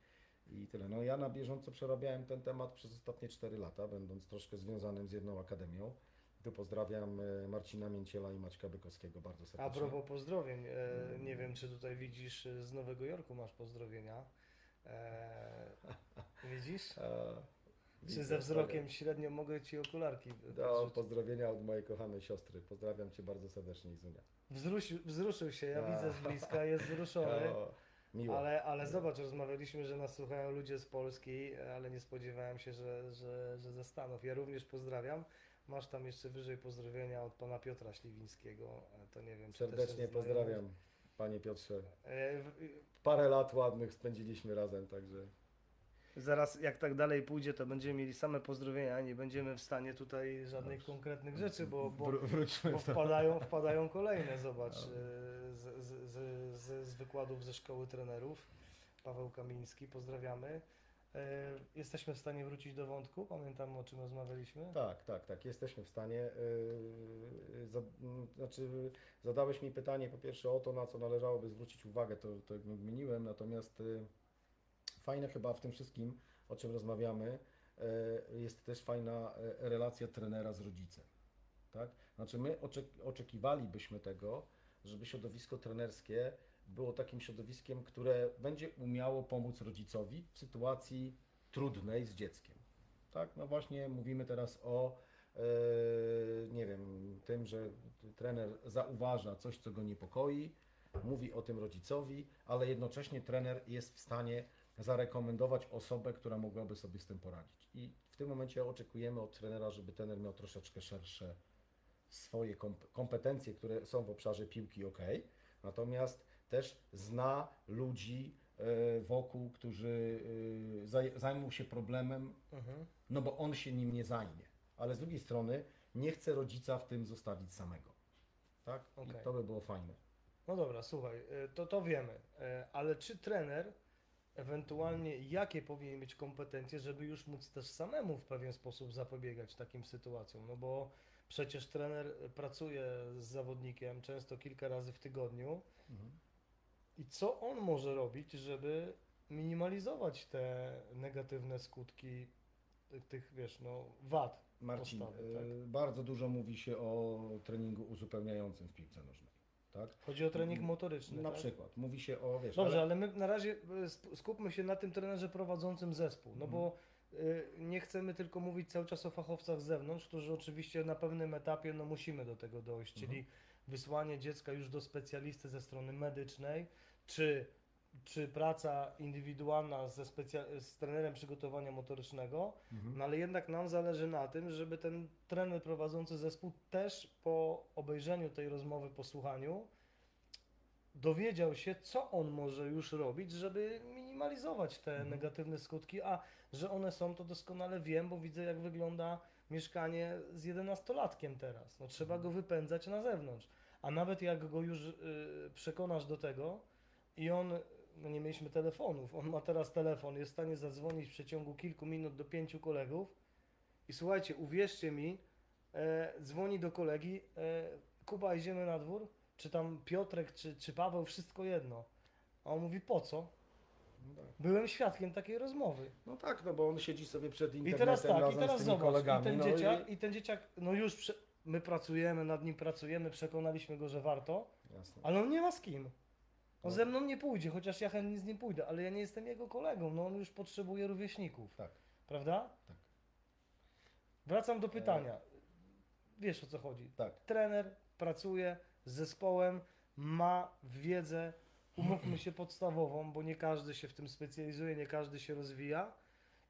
i tyle. No ja na bieżąco przerabiałem ten temat przez ostatnie 4 lata, będąc troszkę związanym z jedną akademią. Tu pozdrawiam e, Marcina Mięciela i Maćka Bykowskiego bardzo A serdecznie. propos pozdrowień, e, nie wiem czy tutaj widzisz, z Nowego Jorku masz pozdrowienia. E, <laughs> widzisz? Czy ze wzrokiem średnio mogę ci okularki Do pozdrowienia od mojej kochanej siostry. Pozdrawiam Cię bardzo serdecznie, Izunia. Wzruszył, wzruszył się, ja A. widzę z bliska, jest wzruszony. <laughs> O, miło. Ale, ale zobacz, rozmawialiśmy, że nas słuchają ludzie z Polski, ale nie spodziewałem się, że, że, że ze Stanów. Ja również pozdrawiam. Masz tam jeszcze wyżej pozdrowienia od pana Piotra Śliwińskiego. E, To nie wiem, Serdecznie pozdrawiam, Panie Piotrze. E, Parę lat ładnych spędziliśmy razem, także Zaraz, jak tak dalej pójdzie, to będziemy mieli same pozdrowienia, nie będziemy w stanie tutaj żadnych konkretnych rzeczy, bo, bo, bo wpadają, wpadają kolejne, zobacz, e, z, z, z, z, wykładów ze szkoły trenerów. Paweł Kamiński, pozdrawiamy. E, Jesteśmy w stanie wrócić do wątku, pamiętam o czym rozmawialiśmy? Tak, tak, tak, jesteśmy w stanie. Yy, za, m, znaczy, zadałeś mi pytanie po pierwsze o to, na co należałoby zwrócić uwagę, to, to wymieniłem, natomiast fajne chyba w tym wszystkim, o czym rozmawiamy, y, jest też fajna y, relacja trenera z rodzicem. Tak? Znaczy, my oczek- oczekiwalibyśmy tego, żeby środowisko trenerskie było takim środowiskiem, które będzie umiało pomóc rodzicowi w sytuacji trudnej z dzieckiem. Tak, no właśnie mówimy teraz o, e, nie wiem, tym, że trener zauważa coś, co go niepokoi, mówi o tym rodzicowi, ale jednocześnie trener jest w stanie zarekomendować osobę, która mogłaby sobie z tym poradzić. I w tym momencie oczekujemy od trenera, żeby trener miał troszeczkę szersze swoje komp- kompetencje, które są w obszarze piłki, ok, natomiast też zna ludzi e, wokół, którzy e, zaj- zajmą się problemem, Mhm. no bo on się nim nie zajmie. Ale z drugiej strony nie chce rodzica w tym zostawić samego. Tak? Okej. I to by było fajne. No dobra, słuchaj, e, to, to wiemy, ale czy trener ewentualnie jakie powinien mieć kompetencje, żeby już móc też samemu w pewien sposób zapobiegać takim sytuacjom? No bo przecież trener pracuje z zawodnikiem często kilka razy w tygodniu i co on może robić, żeby minimalizować te negatywne skutki tych- wiesz, no, wad Marcin, postawy, tak? e, bardzo dużo mówi się o treningu uzupełniającym w piłce nożnej. Tak? Chodzi o trening motoryczny, Na tak? przykład. Mówi się o, wiesz, Dobrze, ale- ale my na razie e, skupmy się na tym trenerze prowadzącym zespół, no bo y, nie chcemy tylko mówić cały czas o fachowcach z zewnątrz, którzy oczywiście na pewnym etapie no, musimy do tego dojść, czyli wysłanie dziecka już do specjalisty ze strony medycznej, czy, czy praca indywidualna ze specja- z trenerem przygotowania motorycznego, Mhm. no ale jednak nam zależy na tym, żeby ten trener prowadzący zespół też po obejrzeniu tej rozmowy, po słuchaniu, dowiedział się, co on może już robić, żeby minimalizować te Mhm. negatywne skutki, a że one są, to doskonale wiem, bo widzę, jak wygląda mieszkanie z jedenastolatkiem teraz. No, trzeba Mhm. go wypędzać na zewnątrz. A nawet jak go już y, przekonasz do tego i on, no nie mieliśmy telefonów, on ma teraz telefon, jest w stanie zadzwonić w przeciągu kilku minut do pięciu kolegów i słuchajcie, uwierzcie mi, e, dzwoni do kolegi, e, Kuba, idziemy na dwór, czy tam Piotrek, czy, czy Paweł, wszystko jedno. A on mówi, po co? No tak. Byłem świadkiem takiej rozmowy. No tak, no bo on siedzi sobie przed I internetem teraz tak, i teraz z tymi zobacz, kolegami. i ten, no dzieciak, i ten dzieciak, no już prze, my pracujemy, nad nim pracujemy, przekonaliśmy go, że warto, Jasne. ale on nie ma z kim. On No. ze mną nie pójdzie, chociaż ja chętnie z nim pójdę, ale ja nie jestem jego kolegą, no on już potrzebuje rówieśników, Tak. prawda? Tak. Wracam do pytania. Wiesz o co chodzi. Tak. Trener pracuje z zespołem, ma wiedzę, umówmy się podstawową, bo nie każdy się w tym specjalizuje, nie każdy się rozwija.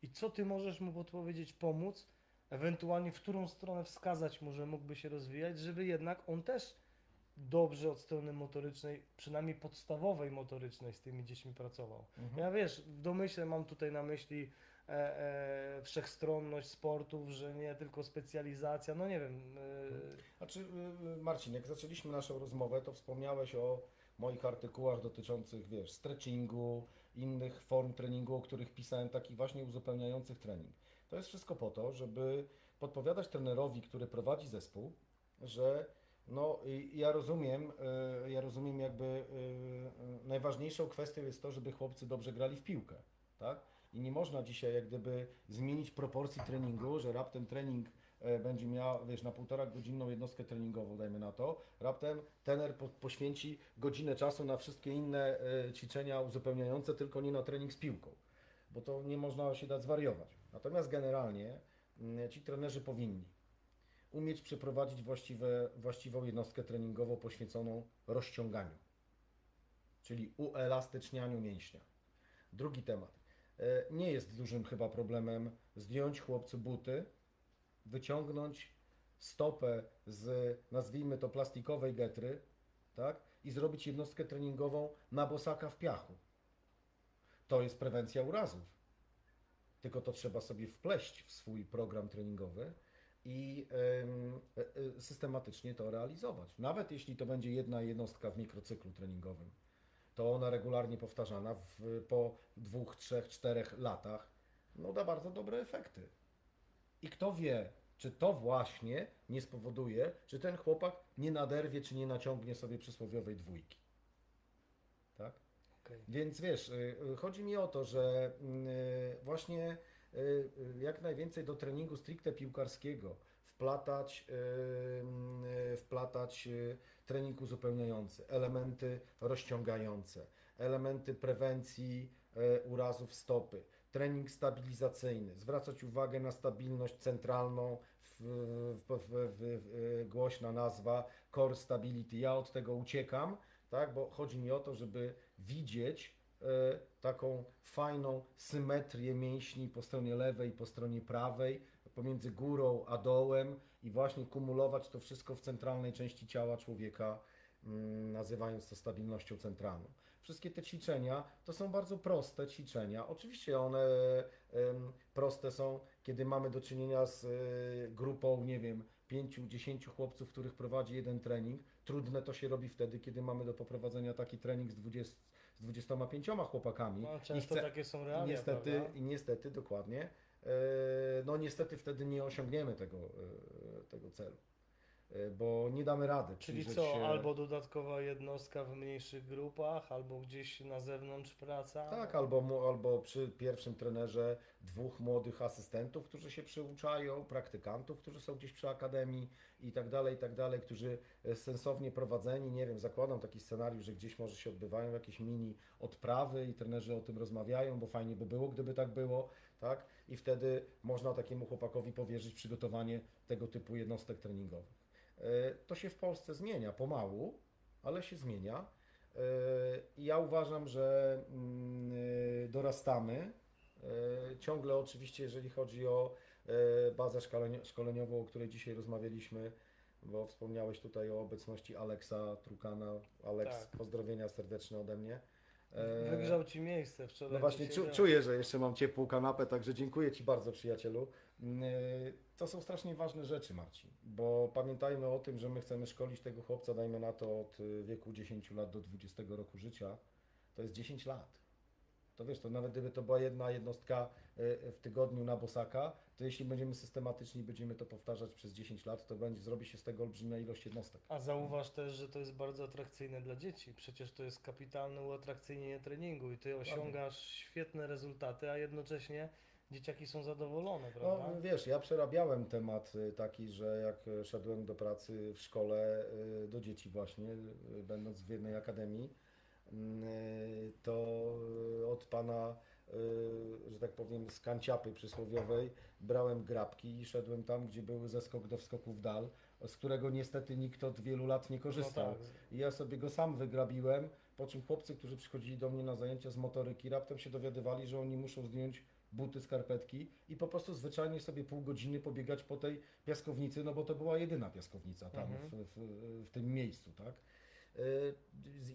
I co ty możesz mu podpowiedzieć, pomóc, ewentualnie w którą stronę wskazać mu, że mógłby się rozwijać, żeby jednak on też dobrze od strony motorycznej, przynajmniej podstawowej motorycznej z tymi dziećmi pracował. Mhm. Ja wiesz, w domyśle mam tutaj na myśli e, e, wszechstronność sportów, że nie tylko specjalizacja, no nie wiem. E, Znaczy, y, Marcin, jak zaczęliśmy naszą rozmowę, to wspomniałeś o moich artykułach dotyczących, wiesz, stretchingu, innych form treningu, o których pisałem, takich właśnie uzupełniających trening. To jest wszystko po to, żeby podpowiadać trenerowi, który prowadzi zespół, że no ja rozumiem, y, ja rozumiem jakby y, y, najważniejszą kwestią jest to, żeby chłopcy dobrze grali w piłkę, tak? I nie można dzisiaj jak gdyby zmienić proporcji treningu, że raptem trening e, będzie miał, wiesz, na półtora godzinną jednostkę treningową, dajmy na to, raptem trener po, poświęci godzinę czasu na wszystkie inne e, ćwiczenia uzupełniające, tylko nie na trening z piłką. bo to nie można się dać zwariować. Natomiast generalnie mm, ci trenerzy powinni umieć przeprowadzić właściwe, właściwą jednostkę treningową poświęconą rozciąganiu, czyli uelastycznianiu mięśnia. Drugi temat. E, Nie jest dużym chyba problemem zdjąć chłopcu buty, wyciągnąć stopę z, nazwijmy to, plastikowej getry, tak? I zrobić jednostkę treningową na bosaka w piachu. To jest prewencja urazów. Tylko to trzeba sobie wpleść w swój program treningowy i e, e, systematycznie to realizować. Nawet jeśli to będzie jedna jednostka w mikrocyklu treningowym, to ona regularnie powtarzana w, po dwóch, trzech, czterech latach no, da bardzo dobre efekty. I kto wie, czy to właśnie nie spowoduje, że ten chłopak nie naderwie, czy nie naciągnie sobie przysłowiowej dwójki. Tak? Okej. Więc wiesz, y, y, chodzi mi o to, że właśnie y, y, jak najwięcej do treningu stricte piłkarskiego. Wplatać, y, wplatać trening uzupełniający, elementy rozciągające, elementy prewencji urazów stopy, trening stabilizacyjny, zwracać uwagę na stabilność centralną, w, w, w, głośna nazwa core stability. Ja od tego uciekam, tak, bo chodzi mi o to, żeby widzieć e, taką fajną symetrię mięśni po stronie lewej i po stronie prawej, pomiędzy górą a dołem i właśnie kumulować to wszystko w centralnej części ciała człowieka, mm, nazywając to stabilnością centralną. Wszystkie te ćwiczenia to są bardzo proste ćwiczenia. Oczywiście one proste są, kiedy mamy do czynienia z e, grupą, nie wiem, 5-10 chłopców, których prowadzi jeden trening. Trudne to się robi wtedy, kiedy mamy do poprowadzenia taki trening z, 20, z 25 chłopakami. No, I często chce- takie są i realia, niestety, prawda? i niestety, dokładnie. E, No niestety wtedy nie osiągniemy tego, e, tego celu, bo nie damy rady. Czyli co, się- albo dodatkowa jednostka w mniejszych grupach, albo gdzieś na zewnątrz praca? Tak, albo, albo przy pierwszym trenerze dwóch młodych asystentów, którzy się przyuczają, praktykantów, którzy są gdzieś przy akademii i tak dalej, i tak dalej, którzy e, sensownie prowadzeni, nie wiem, zakładam taki scenariusz, że gdzieś może się odbywają jakieś mini odprawy i trenerzy o tym rozmawiają, bo fajnie by było, gdyby tak było, tak? I wtedy można takiemu chłopakowi powierzyć przygotowanie tego typu jednostek treningowych. E, To się w Polsce zmienia pomału, ale się zmienia. E, Ja uważam, że mm, e, dorastamy. Ciągle oczywiście, jeżeli chodzi o bazę szkoleni- szkoleniową, o której dzisiaj rozmawialiśmy, bo wspomniałeś tutaj o obecności Aleksa Trukana. Aleks, Tak. pozdrowienia serdeczne ode mnie. Wygrzał ci miejsce wczoraj. no właśnie, czu, czuję, że jeszcze mam ciepłą kanapę, także dziękuję Ci bardzo, przyjacielu. Mm, y, To są strasznie ważne rzeczy, Marcin, bo pamiętajmy o tym, że my chcemy szkolić tego chłopca, dajmy na to od y, wieku 10 lat do 20 roku życia. To jest 10 lat. To wiesz, to nawet gdyby to była jedna jednostka y, w tygodniu na bosaka, to jeśli będziemy systematycznie i będziemy to powtarzać przez 10 lat, to będzie zrobi się z tego olbrzymia ilość jednostek. A zauważ też, że to jest bardzo atrakcyjne dla dzieci. Przecież to jest kapitalne uatrakcyjnienie treningu i ty osiągasz świetne rezultaty, a jednocześnie dzieciaki są zadowolone, prawda? No wiesz, ja przerabiałem temat y, taki, że jak y, szedłem do pracy w szkole y, do dzieci właśnie, będąc w jednej akademii, y, to od pana, że tak powiem, z kanciapy przysłowiowej brałem grabki i szedłem tam, gdzie były zeskok do wskoku w dal, z którego niestety nikt od wielu lat nie korzystał. No tak. I ja sobie go sam wygrabiłem, po czym chłopcy, którzy przychodzili do mnie na zajęcia z motoryki, raptem się dowiadywali, że oni muszą zdjąć buty, skarpetki i po prostu zwyczajnie sobie pół godziny pobiegać po tej piaskownicy, no bo to była jedyna piaskownica tam Mhm. w, w, w tym miejscu, tak? Y,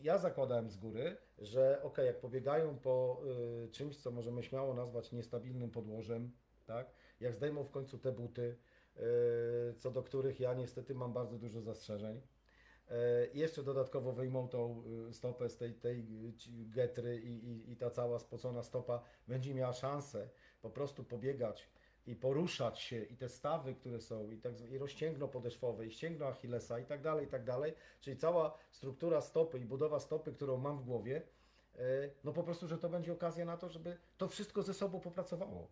Ja zakładałem z góry, że ok, jak pobiegają po y, czymś, co możemy śmiało nazwać niestabilnym podłożem, tak? Jak zdejmą w końcu te buty, y, co do których ja niestety mam bardzo dużo zastrzeżeń, jeszcze dodatkowo wyjmą tą y, stopę z tej, tej y, getry i, i, i ta cała spocona stopa. Będzie miała szansę po prostu pobiegać i poruszać się i te stawy, które są i, tak, i rozcięgno podeszwowe i ścięgno Achillesa i tak dalej, i tak dalej, czyli cała struktura stopy i budowa stopy, którą mam w głowie, e, no po prostu, że to będzie okazja na to, żeby to wszystko ze sobą popracowało.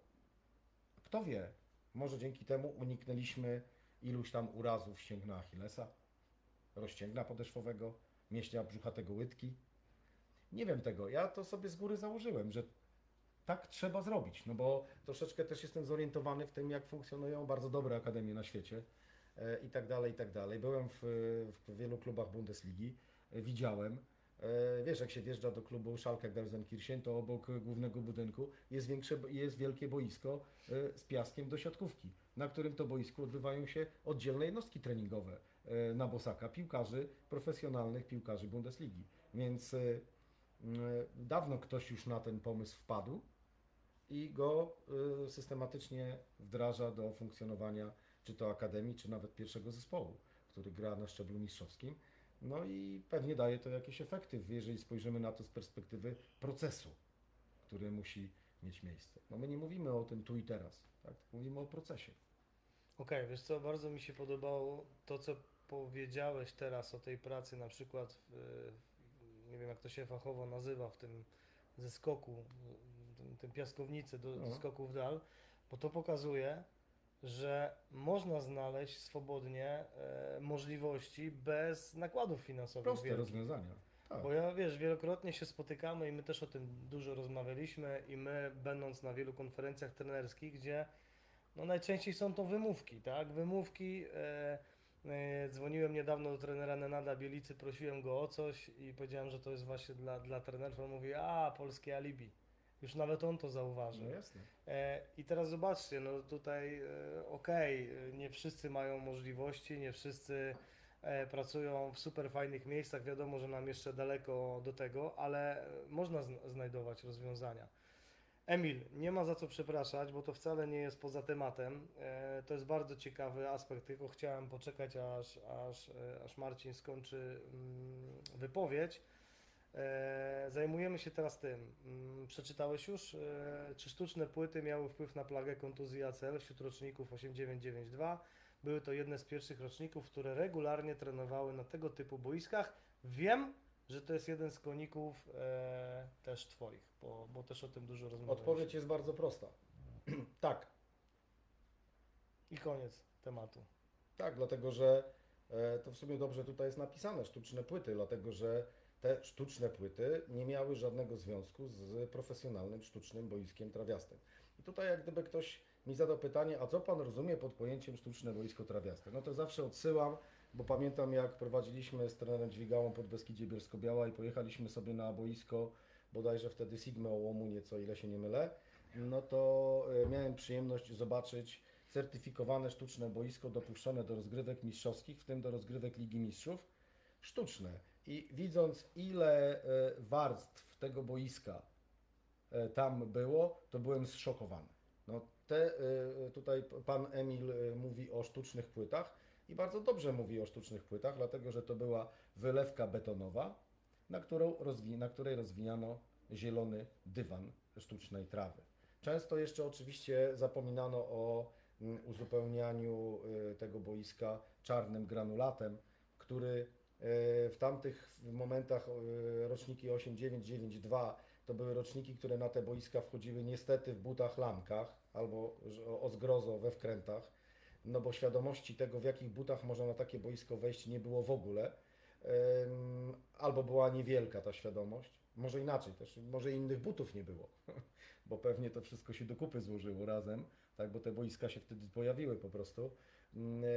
Kto wie, może dzięki temu uniknęliśmy iluś tam urazów ścięgna Achillesa, rozcięgna podeszwowego, mięśnia brzuchatego łydki. Nie wiem tego. Ja to sobie z góry założyłem, że tak trzeba zrobić, no bo troszeczkę też jestem zorientowany w tym, jak funkcjonują bardzo dobre akademie na świecie e, i tak dalej, i tak dalej. Byłem w, w wielu klubach Bundesligi, e, widziałem. E, Wiesz, jak się wjeżdża do klubu Schalke Gelsenkirchen, to obok głównego budynku jest, większe, jest wielkie boisko z piaskiem do siatkówki, na którym to boisku odbywają się oddzielne jednostki treningowe na bosaka piłkarzy, profesjonalnych piłkarzy Bundesligi. Więc e, m, dawno ktoś już na ten pomysł wpadł i go systematycznie wdraża do funkcjonowania czy to akademii, czy nawet pierwszego zespołu, który gra na szczeblu mistrzowskim. No i pewnie daje to jakieś efekty, jeżeli spojrzymy na to z perspektywy procesu, który musi mieć miejsce. No my nie mówimy o tym tu i teraz, tak? mówimy o procesie. Okej, wiesz co, bardzo mi się podobało to, co powiedziałeś teraz o tej pracy, na przykład, nie wiem jak to się fachowo nazywa, w tym ze skoku, tym, tym piaskownicy do, do No. skoku w dal, bo to pokazuje, że można znaleźć swobodnie e, możliwości bez nakładów finansowych. Proste wielkich. rozwiązania. Tak. Bo ja wiesz, wielokrotnie się spotykamy i my też o tym dużo rozmawialiśmy i my będąc na wielu konferencjach trenerskich, gdzie no najczęściej są to wymówki, tak? Wymówki. E, dzwoniłem niedawno do trenera Nenada Bielicy, prosiłem go o coś i powiedziałem, że to jest właśnie dla, dla trenerów. On mówi, a polskie alibi. Już nawet on to zauważył. No jasne. E, I teraz zobaczcie, no tutaj e, okej, e, nie wszyscy mają możliwości, nie wszyscy e, pracują w super fajnych miejscach, wiadomo, że nam jeszcze daleko do tego, ale e, można zn- znajdować rozwiązania. Emil, nie ma za co przepraszać, bo to wcale nie jest poza tematem. E, to jest bardzo ciekawy aspekt, tylko chciałem poczekać, aż, aż, e, aż Marcin skończy mm, wypowiedź. E, zajmujemy się teraz tym. Mm, Przeczytałeś już, czy sztuczne płyty miały wpływ na plagę kontuzji ACL wśród roczników 8992? Były to jedne z pierwszych roczników, które regularnie trenowały na tego typu boiskach. Wiem, że to jest jeden z koników e, też Twoich, bo, bo też o tym dużo rozmawialiśmy. Odpowiedź jest bardzo prosta. <clears throat> tak, I koniec tematu. Tak, dlatego że e, to w sumie dobrze tutaj jest napisane, sztuczne płyty, dlatego że te sztuczne płyty nie miały żadnego związku z profesjonalnym sztucznym boiskiem trawiastym. I tutaj jak gdyby ktoś mi zadał pytanie, a co Pan rozumie pod pojęciem sztuczne boisko trawiaste? No to zawsze odsyłam, bo pamiętam jak prowadziliśmy z trenerem Dźwigałą pod Beskidzie Bielsko-Biała i pojechaliśmy sobie na boisko, bodajże wtedy Sigmę Ołomu nieco, ile się nie mylę, no to e, miałem przyjemność zobaczyć certyfikowane sztuczne boisko dopuszczone do rozgrywek mistrzowskich, w tym do rozgrywek Ligi Mistrzów, sztuczne. I widząc ile e, warstw tego boiska e, tam było, to byłem zszokowany. No te, tutaj pan Emil mówi o sztucznych płytach i bardzo dobrze mówi o sztucznych płytach, dlatego że to była wylewka betonowa, na, którą rozwi- na której rozwijano zielony dywan sztucznej trawy. Często jeszcze oczywiście zapominano o mm, uzupełnianiu y, tego boiska czarnym granulatem, który y, w tamtych momentach y, roczniki 8992 to były roczniki, które na te boiska wchodziły niestety w butach lankach albo o zgrozo we wkrętach, no bo świadomości tego, w jakich butach można na takie boisko wejść, nie było w ogóle. Albo była niewielka ta świadomość, może inaczej też, może innych butów nie było, <laughs> bo pewnie to wszystko się do kupy złożyło razem, tak, bo te boiska się wtedy pojawiły po prostu. Ym, e,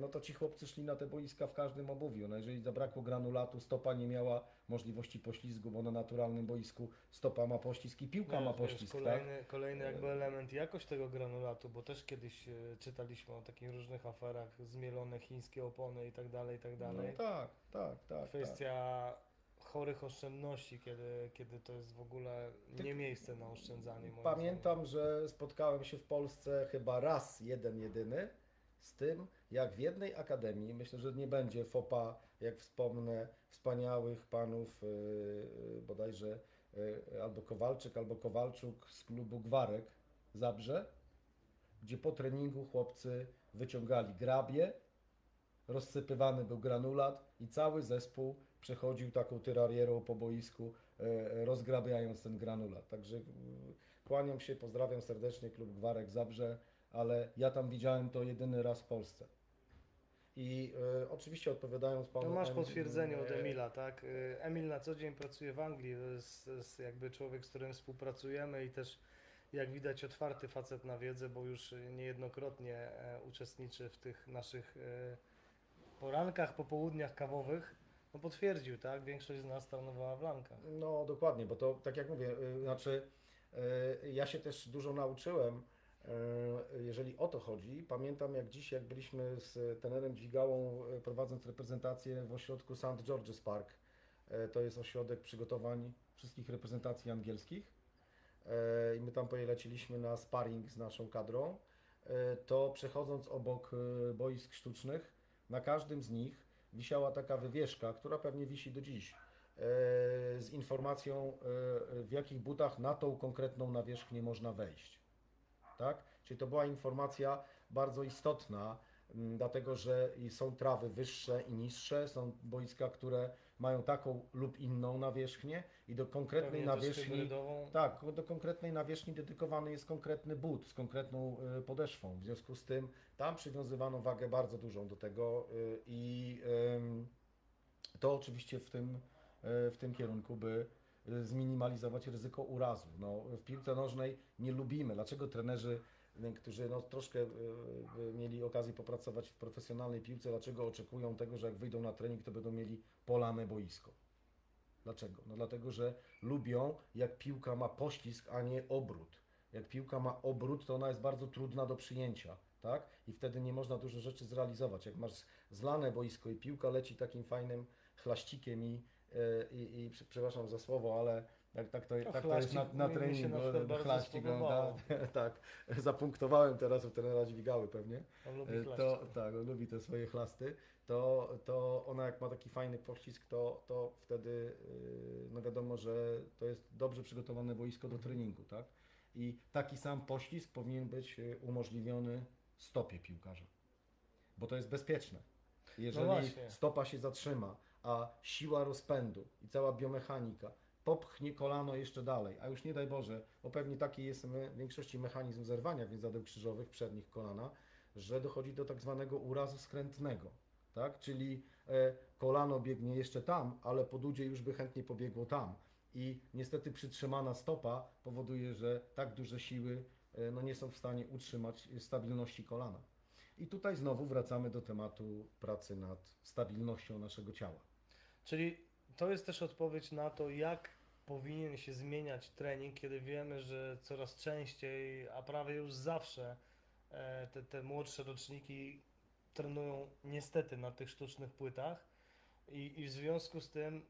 No to ci chłopcy szli na te boiska w każdym obuwiu. No jeżeli zabrakło granulatu, stopa nie miała możliwości poślizgu, bo na naturalnym boisku stopa ma poślizg i piłka ma Wiesz, wiesz, poślizg, tak? kolejny, kolejny jakby element, jakość tego granulatu, bo też kiedyś e, czytaliśmy o takich różnych aferach, zmielone chińskie opony i tak dalej, i tak No dalej. tak, tak, tak. tak. Kwestia chorych oszczędności, kiedy, kiedy to jest w ogóle nie miejsce na oszczędzanie. Pamiętam, że spotkałem się w Polsce chyba raz, jeden, jedyny, z tym, jak w jednej akademii, myślę, że nie będzie FOPA, jak wspomnę, wspaniałych panów, yy, bodajże yy, albo Kowalczyk, albo Kowalczuk z klubu Gwarek Zabrze, gdzie po treningu chłopcy wyciągali grabie, rozsypywany był granulat i cały zespół przechodził taką tyrarierą po boisku, e, rozgrabiając ten granulat. Także kłaniam się, pozdrawiam serdecznie klub Gwarek Zabrze, ale ja tam widziałem to jedyny raz w Polsce. I e, oczywiście odpowiadając panu... No masz potwierdzenie od e, Emila, tak? Y, Emil na co dzień pracuje w Anglii, to jest, to jest jakby człowiek, z którym współpracujemy i też jak widać otwarty facet na wiedzę, bo już niejednokrotnie e, uczestniczy w tych naszych e, porankach, popołudniach kawowych. No potwierdził, tak? Większość z nas trenowała w Lankach. No dokładnie, bo to tak jak mówię, y, znaczy y, ja się też dużo nauczyłem, y, jeżeli o to chodzi. Pamiętam jak dziś, jak byliśmy z trenerem Dźwigałą y, prowadząc reprezentację w ośrodku St. George's Park. Y, To jest ośrodek przygotowań wszystkich reprezentacji angielskich. I my tam poleciliśmy na sparring z naszą kadrą. To przechodząc obok boisk sztucznych, na każdym z nich wisiała taka wywieszka, która pewnie wisi do dziś e, z informacją, e, w jakich butach na tą konkretną nawierzchnię można wejść. Tak? Czyli to była informacja bardzo istotna, m, dlatego że są trawy wyższe i niższe, są boiska, które mają taką lub inną nawierzchnię i do konkretnej nawierzchni tak, do konkretnej nawierzchni dedykowany jest konkretny but z konkretną y, podeszwą. W związku z tym tam przywiązywano wagę bardzo dużą do tego y, i to oczywiście w tym, y, w tym kierunku, by zminimalizować ryzyko urazu. No, w piłce nożnej nie lubimy. Dlaczego trenerzy, którzy no, troszkę y, y, mieli okazję popracować w profesjonalnej piłce, dlaczego oczekują tego, że jak wyjdą na trening, to będą mieli polane boisko? Dlaczego? No dlatego, że lubią, jak piłka ma poślizg, a nie obrót. Jak piłka ma obrót, to ona jest bardzo trudna do przyjęcia, tak? I wtedy nie można dużo rzeczy zrealizować. Jak masz zlane boisko i piłka leci takim fajnym chlaścikiem i, e, i, i prze- przepraszam za słowo, ale tak, tak, to, No, tak to jest na, na treningu. Chlaścik, no, spodobało. <laughs> tak, zapunktowałem teraz u trenera Dźwigały pewnie. On lubi E. To, tak, on lubi te swoje chlasty. To, to ona jak ma taki fajny poślizg, to, to wtedy yy, no wiadomo, że to jest dobrze przygotowane boisko do treningu, tak? I taki sam poślizg powinien być y, umożliwiony stopie piłkarza, bo to jest bezpieczne. Jeżeli właśnie. stopa się zatrzyma, a siła rozpędu i cała biomechanika popchnie kolano jeszcze dalej, a już nie daj Boże, bo pewnie taki jest w większości mechanizm zerwania więzadeł krzyżowych przednich kolana, że dochodzi do tak zwanego urazu skrętnego, tak? Czyli e, kolano biegnie jeszcze tam, ale podudzie już by chętnie pobiegło tam. I niestety przytrzymana stopa powoduje, że tak duże siły e, no, nie są w stanie utrzymać stabilności kolana. I tutaj znowu wracamy do tematu pracy nad stabilnością naszego ciała. Czyli to jest też odpowiedź na to, jak powinien się zmieniać trening, kiedy wiemy, że coraz częściej, a prawie już zawsze e, te, te młodsze roczniki trenują niestety na tych sztucznych płytach i, i w związku z tym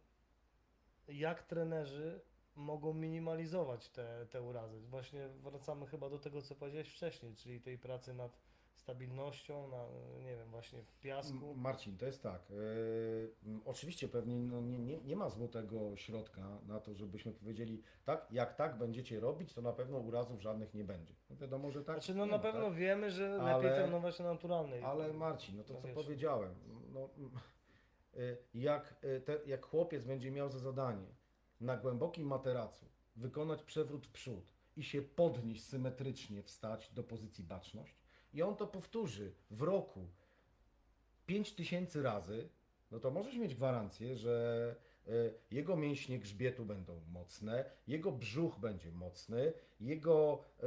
jak trenerzy mogą minimalizować te, te urazy. Właśnie wracamy chyba do tego, co powiedziałeś wcześniej, czyli tej pracy nad stabilnością, na, nie wiem, właśnie w piasku. Marcin, to jest tak. Yy, m, oczywiście pewnie no, nie, nie, nie ma złotego środka na to, żebyśmy powiedzieli, tak, jak tak będziecie robić, to na pewno urazów żadnych nie będzie. No wiadomo, że tak. Znaczy, no nie na ma, pewno tak? wiemy, że Ale- lepiej trenować na naturalnej. Ale Marcin, no to No co wiesz. powiedziałem, no, y, jak, y, te, jak chłopiec będzie miał za zadanie na głębokim materacu wykonać przewrót w przód i się podnieść symetrycznie, wstać do pozycji baczność i on to powtórzy w roku 5000 razy, no to możesz mieć gwarancję, że y, jego mięśnie grzbietu będą mocne, jego brzuch będzie mocny, jego y,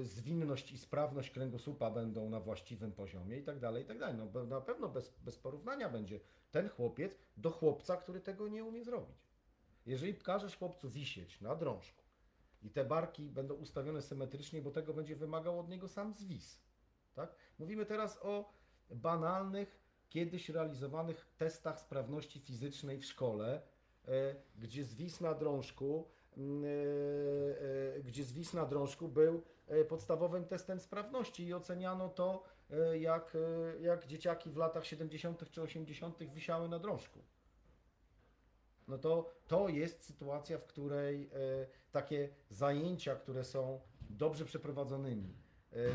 y, zwinność i sprawność kręgosłupa będą na właściwym poziomie i tak dalej, i tak dalej. No, na pewno bez, bez porównania będzie ten chłopiec do chłopca, który tego nie umie zrobić. Jeżeli każesz chłopcu wisieć na drążku i te barki będą ustawione symetrycznie, bo tego będzie wymagał od niego sam zwis. Tak? Mówimy teraz o banalnych, kiedyś realizowanych testach sprawności fizycznej w szkole, e, gdzie zwis na drążku, mm, e, e, gdzie zwis na drążku był podstawowym testem sprawności i oceniano to, jak, jak dzieciaki w latach 70. czy 80. wisiały na drążku. No to, to jest sytuacja, w której takie zajęcia, które są dobrze przeprowadzonymi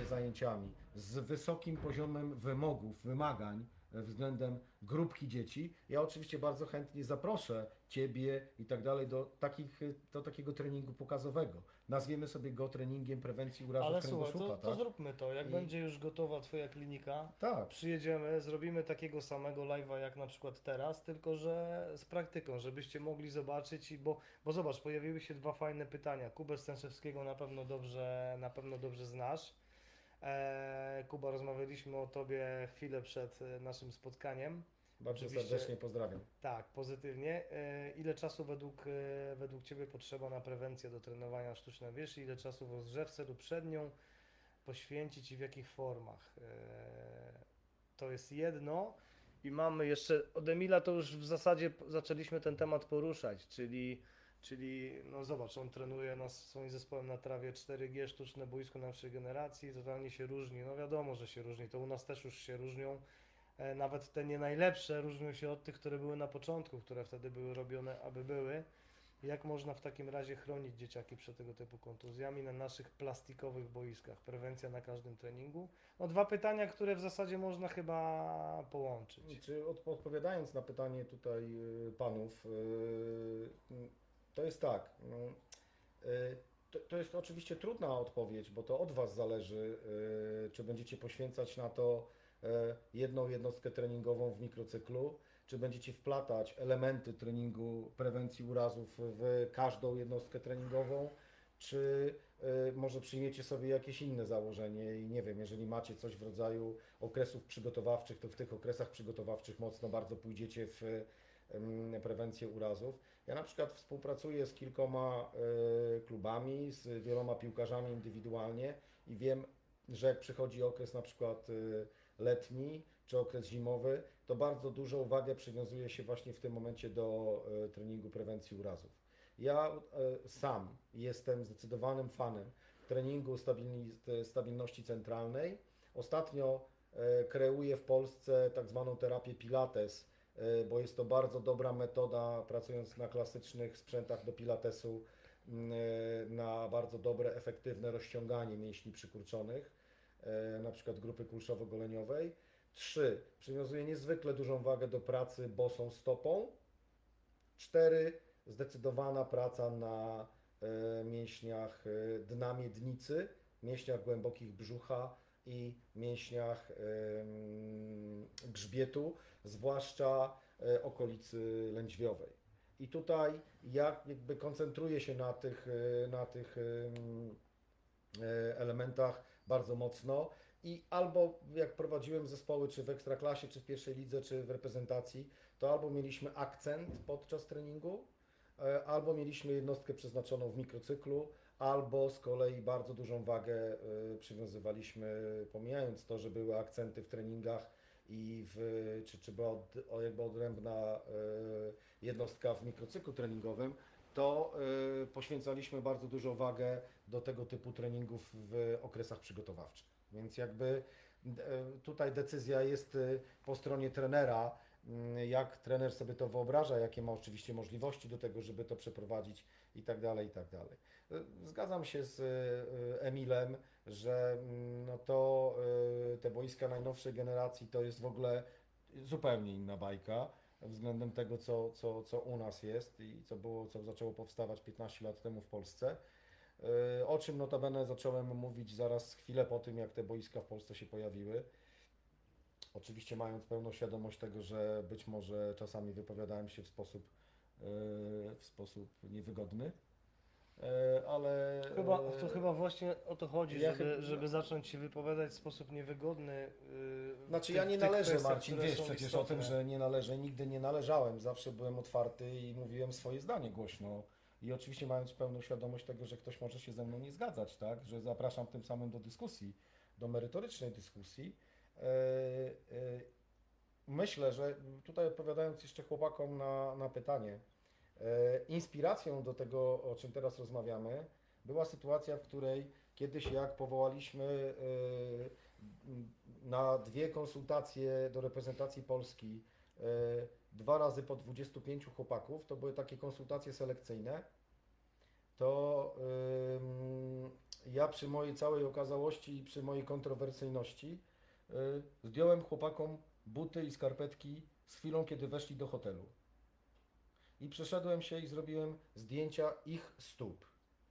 zajęciami, z wysokim poziomem wymogów, wymagań, względem grupki dzieci. Ja oczywiście bardzo chętnie zaproszę Ciebie i tak dalej do, takich, do takiego treningu pokazowego. Nazwiemy sobie go treningiem prewencji urazów Ale słuchaj, to, to tak? zróbmy to. Jak I- będzie już gotowa Twoja klinika, Tak, przyjedziemy, zrobimy takiego samego live'a jak na przykład teraz, tylko że z praktyką, żebyście mogli zobaczyć, i bo, bo zobacz, pojawiły się dwa fajne pytania. Kubę Stęszewskiego na pewno dobrze, na pewno dobrze znasz. E, Kuba, rozmawialiśmy o Tobie chwilę przed e, naszym spotkaniem. bardzo Oczywiście- serdecznie pozdrawiam. Tak, pozytywnie. E, Ile czasu według, według Ciebie potrzeba na prewencję do trenowania sztucznej wierzy? Ile czasu w rozgrzewce lub przed nią poświęcić i w jakich formach? To jest jedno. I mamy jeszcze, od Emila to już w zasadzie zaczęliśmy ten temat poruszać, czyli, czyli no zobacz, on trenuje nas swoim zespołem na trawie 4G, sztuczne boisko naszej generacji, totalnie się różni. No wiadomo, że się różni, to u nas też już się różnią. E, Nawet te nie najlepsze różnią się od tych, które były na początku, które wtedy były robione, aby były. Jak można w takim razie chronić dzieciaki przed tego typu kontuzjami na naszych plastikowych boiskach? Prewencja na każdym treningu? No dwa pytania, które w zasadzie można chyba połączyć. Czy od, odpowiadając na pytanie tutaj y, panów, y, y, to jest tak. no, y, To, jest oczywiście trudna odpowiedź, bo to od Was zależy, y, czy będziecie poświęcać na to y, jedną jednostkę treningową w mikrocyklu, czy będziecie wplatać elementy treningu prewencji urazów w każdą jednostkę treningową, czy może przyjmiecie sobie jakieś inne założenie i nie wiem, jeżeli macie coś w rodzaju okresów przygotowawczych, to w tych okresach przygotowawczych mocno bardzo pójdziecie w prewencję urazów. Ja na przykład współpracuję z kilkoma e, klubami, z wieloma piłkarzami indywidualnie i wiem, że jak przychodzi okres na przykład e, letni czy okres zimowy, to bardzo dużą uwagę przywiązuje się właśnie w tym momencie do e, treningu prewencji urazów. Ja sam jestem zdecydowanym fanem treningu stabilności centralnej. Ostatnio kreuję w Polsce tak zwaną terapię Pilates, bo jest to bardzo dobra metoda, pracując na klasycznych sprzętach do Pilatesu, m, e, na bardzo dobre, efektywne rozciąganie mięśni przykurczonych, e, na przykład grupy kulszowo-goleniowej. Trzy, przywiązuję niezwykle dużą wagę do pracy bosą stopą. Cztery, zdecydowana praca na mięśniach dna miednicy, mięśniach głębokich brzucha i mięśniach grzbietu, zwłaszcza e, okolicy lędźwiowej. I tutaj ja jakby koncentruję się na tych, e, na tych e, elementach bardzo mocno i albo jak prowadziłem zespoły, czy w ekstraklasie, czy w pierwszej lidze, czy w reprezentacji, to albo mieliśmy akcent podczas treningu, albo mieliśmy jednostkę przeznaczoną w mikrocyklu, albo z kolei bardzo dużą wagę e, przywiązywaliśmy, pomijając to, że były akcenty w treningach i w, czy, czy była od, jakby odrębna e, jednostka w mikrocyklu treningowym, to e, poświęcaliśmy bardzo dużą wagę do tego typu treningów w okresach przygotowawczych. Więc jakby tutaj decyzja jest po stronie trenera, mm, jak trener sobie to wyobraża, jakie ma oczywiście możliwości do tego, żeby to przeprowadzić i tak dalej, i tak dalej. Zgadzam się z e, Emilem, że mm, no to e, te boiska najnowszej generacji to jest w ogóle zupełnie inna bajka względem tego, co, co, co u nas jest i co było, co zaczęło powstawać 15 lat temu w Polsce. E, O czym notabene zacząłem mówić zaraz chwilę po tym, jak te boiska w Polsce się pojawiły. Oczywiście mając pełną świadomość tego, że być może czasami wypowiadałem się w sposób, w sposób niewygodny, E, ale... Chyba, e, to chyba właśnie o to chodzi, ja żeby, chyba- żeby zacząć się wypowiadać w sposób niewygodny. Znaczy tych- ja nie należę, Marcin, wiesz przecież istotne. o tym, że nie należę, nigdy nie należałem, zawsze byłem otwarty i mówiłem swoje zdanie głośno. I oczywiście mając pełną świadomość tego, że ktoś może się ze mną nie zgadzać, tak, że zapraszam tym samym do dyskusji, do merytorycznej dyskusji. Myślę, że tutaj odpowiadając jeszcze chłopakom na, na pytanie, e, inspiracją do tego, o czym teraz rozmawiamy, była sytuacja, w której kiedyś jak powołaliśmy e, na dwie konsultacje do reprezentacji Polski e, dwa razy po 25 chłopaków, to były takie konsultacje selekcyjne, to ja przy mojej całej okazałości i przy mojej kontrowersyjności zdjąłem chłopakom buty i skarpetki z chwilą, kiedy weszli do hotelu. I przeszedłem się i zrobiłem zdjęcia ich stóp.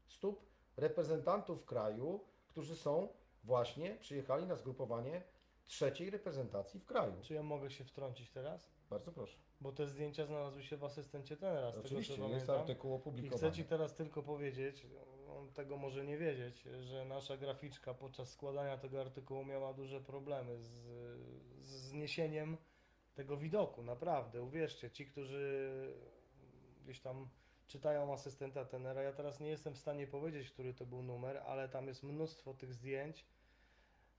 Stóp reprezentantów kraju, którzy są właśnie, przyjechali na zgrupowanie trzeciej reprezentacji w kraju. Czy ja mogę się wtrącić teraz? Bardzo proszę. Bo te zdjęcia znalazły się w asystencie trenera, z Oczywiście, tego co jest pamiętam. artykuł I opublikowany. chcę Ci teraz tylko powiedzieć, on tego może nie wiedzieć, że nasza graficzka podczas składania tego artykułu miała duże problemy z zniesieniem tego widoku, naprawdę, uwierzcie, ci, którzy gdzieś tam czytają asystenta tenera, ja teraz nie jestem w stanie powiedzieć, który to był numer, ale tam jest mnóstwo tych zdjęć,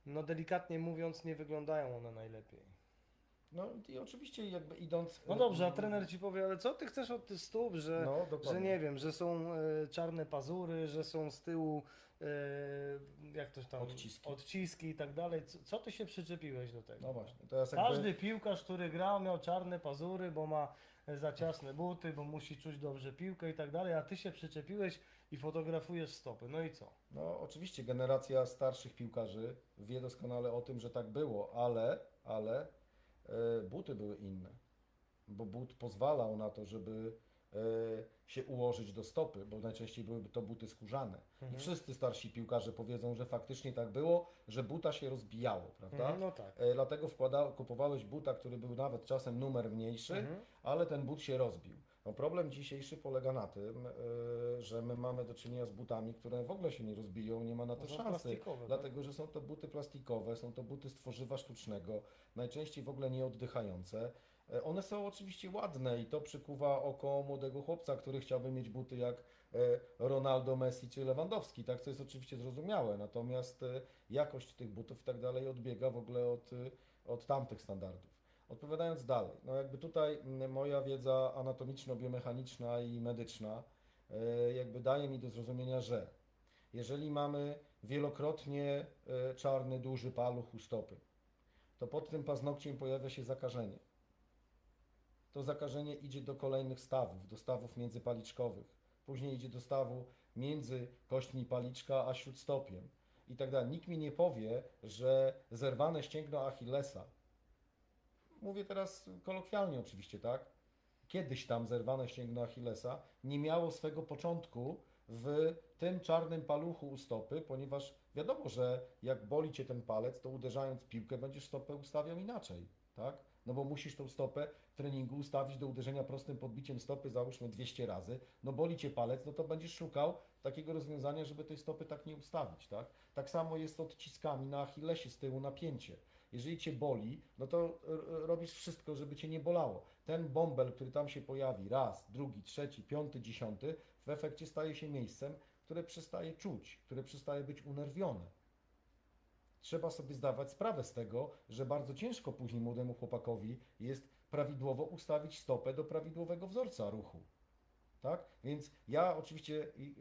no delikatnie mówiąc nie wyglądają one najlepiej. No i oczywiście jakby idąc... No dobrze, a trener Ci powie, ale co Ty chcesz od tych stóp, że... No, Że nie wiem, że są e, czarne pazury, że są z tyłu e, jak to tam Odciski. odciski i tak dalej. Co, co ty się przyczepiłeś do tego? No właśnie, teraz jakby... Każdy piłkarz, który grał, miał czarne pazury, bo ma e, za ciasne buty, bo musi czuć dobrze piłkę i tak dalej, a ty się przyczepiłeś i fotografujesz stopy. No i co? No oczywiście generacja starszych piłkarzy wie doskonale o tym, że tak było, ale, ale buty były inne. Bo but pozwalał na to, żeby e, się ułożyć do stopy, bo najczęściej byłyby to buty skórzane. I Mhm. wszyscy starsi piłkarze powiedzą, że faktycznie tak było, że buta się rozbijało, prawda? Mhm, No tak. E, Dlatego wkłada, kupowałeś buta, który był nawet czasem numer mniejszy, Mhm. ale ten but się rozbił. No problem dzisiejszy polega na tym, e, że my mamy do czynienia z butami, które w ogóle się nie rozbiją, nie ma na to No szansy. tak? Dlatego, że są to buty plastikowe, są to buty z tworzywa sztucznego, najczęściej w ogóle nieoddychające. E, One są oczywiście ładne i to przykuwa oko młodego chłopca, który chciałby mieć buty jak e, Ronaldo, Messi czy Lewandowski, tak, co jest oczywiście zrozumiałe. Natomiast jakość tych butów i tak dalej odbiega w ogóle od, od tamtych standardów. Odpowiadając dalej, no jakby tutaj mm, moja wiedza anatomiczno-biomechaniczna i medyczna e, jakby daje mi do zrozumienia, że jeżeli mamy wielokrotnie e, czarny, duży paluch u stopy, to pod tym paznokciem pojawia się zakażenie. To zakażenie idzie do kolejnych stawów, do stawów międzypaliczkowych. Później idzie do stawu między kośćmi paliczka a śródstopiem i tak dalej. Nikt mi nie powie, że zerwane ścięgno Achillesa, mówię teraz kolokwialnie oczywiście, tak? Kiedyś tam zerwane ścięgno Achillesa nie miało swego początku w tym czarnym paluchu u stopy, ponieważ wiadomo, że jak boli Cię ten palec, to uderzając piłkę będziesz stopę ustawiał inaczej, tak? No bo musisz tą stopę w treningu ustawić do uderzenia prostym podbiciem stopy, załóżmy 200 razy, no boli Cię palec, no to będziesz szukał takiego rozwiązania, żeby tej stopy tak nie ustawić, tak? Tak samo jest z odciskami na Achillesie z tyłu napięcie. Jeżeli Cię boli, no to r- robisz wszystko, żeby Cię nie bolało. Ten bąbel, który tam się pojawi, raz, drugi, trzeci, piąty, dziesiąty, w efekcie staje się miejscem, które przestaje czuć, które przestaje być unerwione. Trzeba sobie zdawać sprawę z tego, że bardzo ciężko później młodemu chłopakowi jest prawidłowo ustawić stopę do prawidłowego wzorca ruchu. Tak? Więc ja oczywiście i,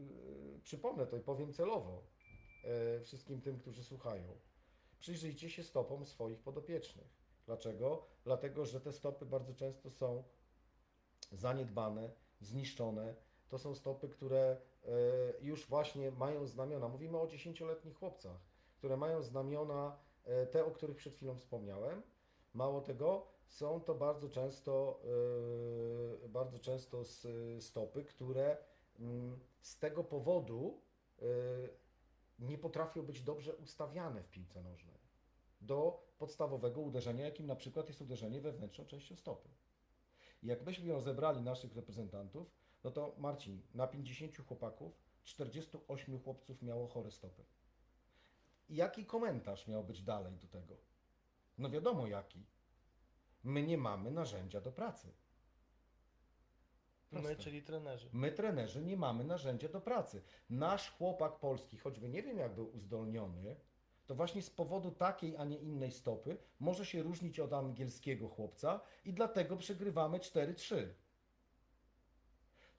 y, przypomnę to i powiem celowo e, wszystkim tym, którzy słuchają. Przyjrzyjcie się stopom swoich podopiecznych. Dlaczego? Dlatego, że te stopy bardzo często są zaniedbane, zniszczone. To są stopy, które e, już właśnie mają znamiona. Mówimy o 10-letnich chłopcach, które mają znamiona e, te, o których przed chwilą wspomniałem. Mało tego, są to bardzo często, e, bardzo często stopy, które mm, z tego powodu nie potrafią być dobrze ustawiane w piłce nożnej do podstawowego uderzenia, jakim na przykład jest uderzenie wewnętrzną częścią stopy. Jakbyśmy rozebrali naszych reprezentantów, no to Marcin, na 50 chłopaków 48 chłopców miało chore stopy. Jaki komentarz miał być dalej do tego? No wiadomo jaki. My nie mamy narzędzia do pracy. My, Proste. czyli trenerzy. My, trenerzy, nie mamy narzędzia do pracy. Nasz chłopak polski, choćby nie wiem, jak był uzdolniony, to właśnie z powodu takiej, a nie innej stopy może się różnić od angielskiego chłopca i dlatego przegrywamy 4-3.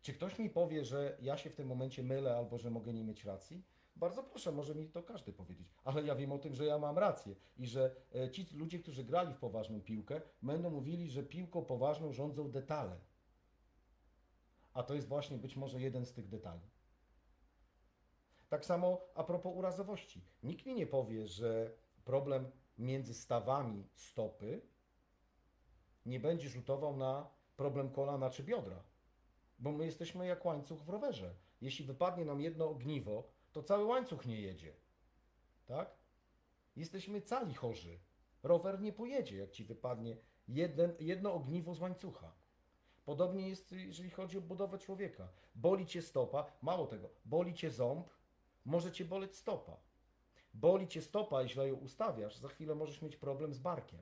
Czy ktoś mi powie, że ja się w tym momencie mylę albo że mogę nie mieć racji? Bardzo proszę, może mi to każdy powiedzieć, ale ja wiem o tym, że ja mam rację i że e, ci ludzie, którzy grali w poważną piłkę, będą mówili, że piłką poważną rządzą detale. A to jest właśnie być może jeden z tych detali. Tak samo a propos urazowości. Nikt mi nie powie, że problem między stawami stopy nie będzie rzutował na problem kolana czy biodra. Bo my jesteśmy jak łańcuch w rowerze. Jeśli wypadnie nam jedno ogniwo, to cały łańcuch nie jedzie. Tak? Jesteśmy cali chorzy. Rower nie pojedzie, jak ci wypadnie jeden, jedno ogniwo z łańcucha. Podobnie jest, jeżeli chodzi o budowę człowieka. Boli cię stopa, mało tego, boli cię ząb, może cię boleć stopa. Boli cię stopa i źle ją ustawiasz, za chwilę możesz mieć problem z barkiem.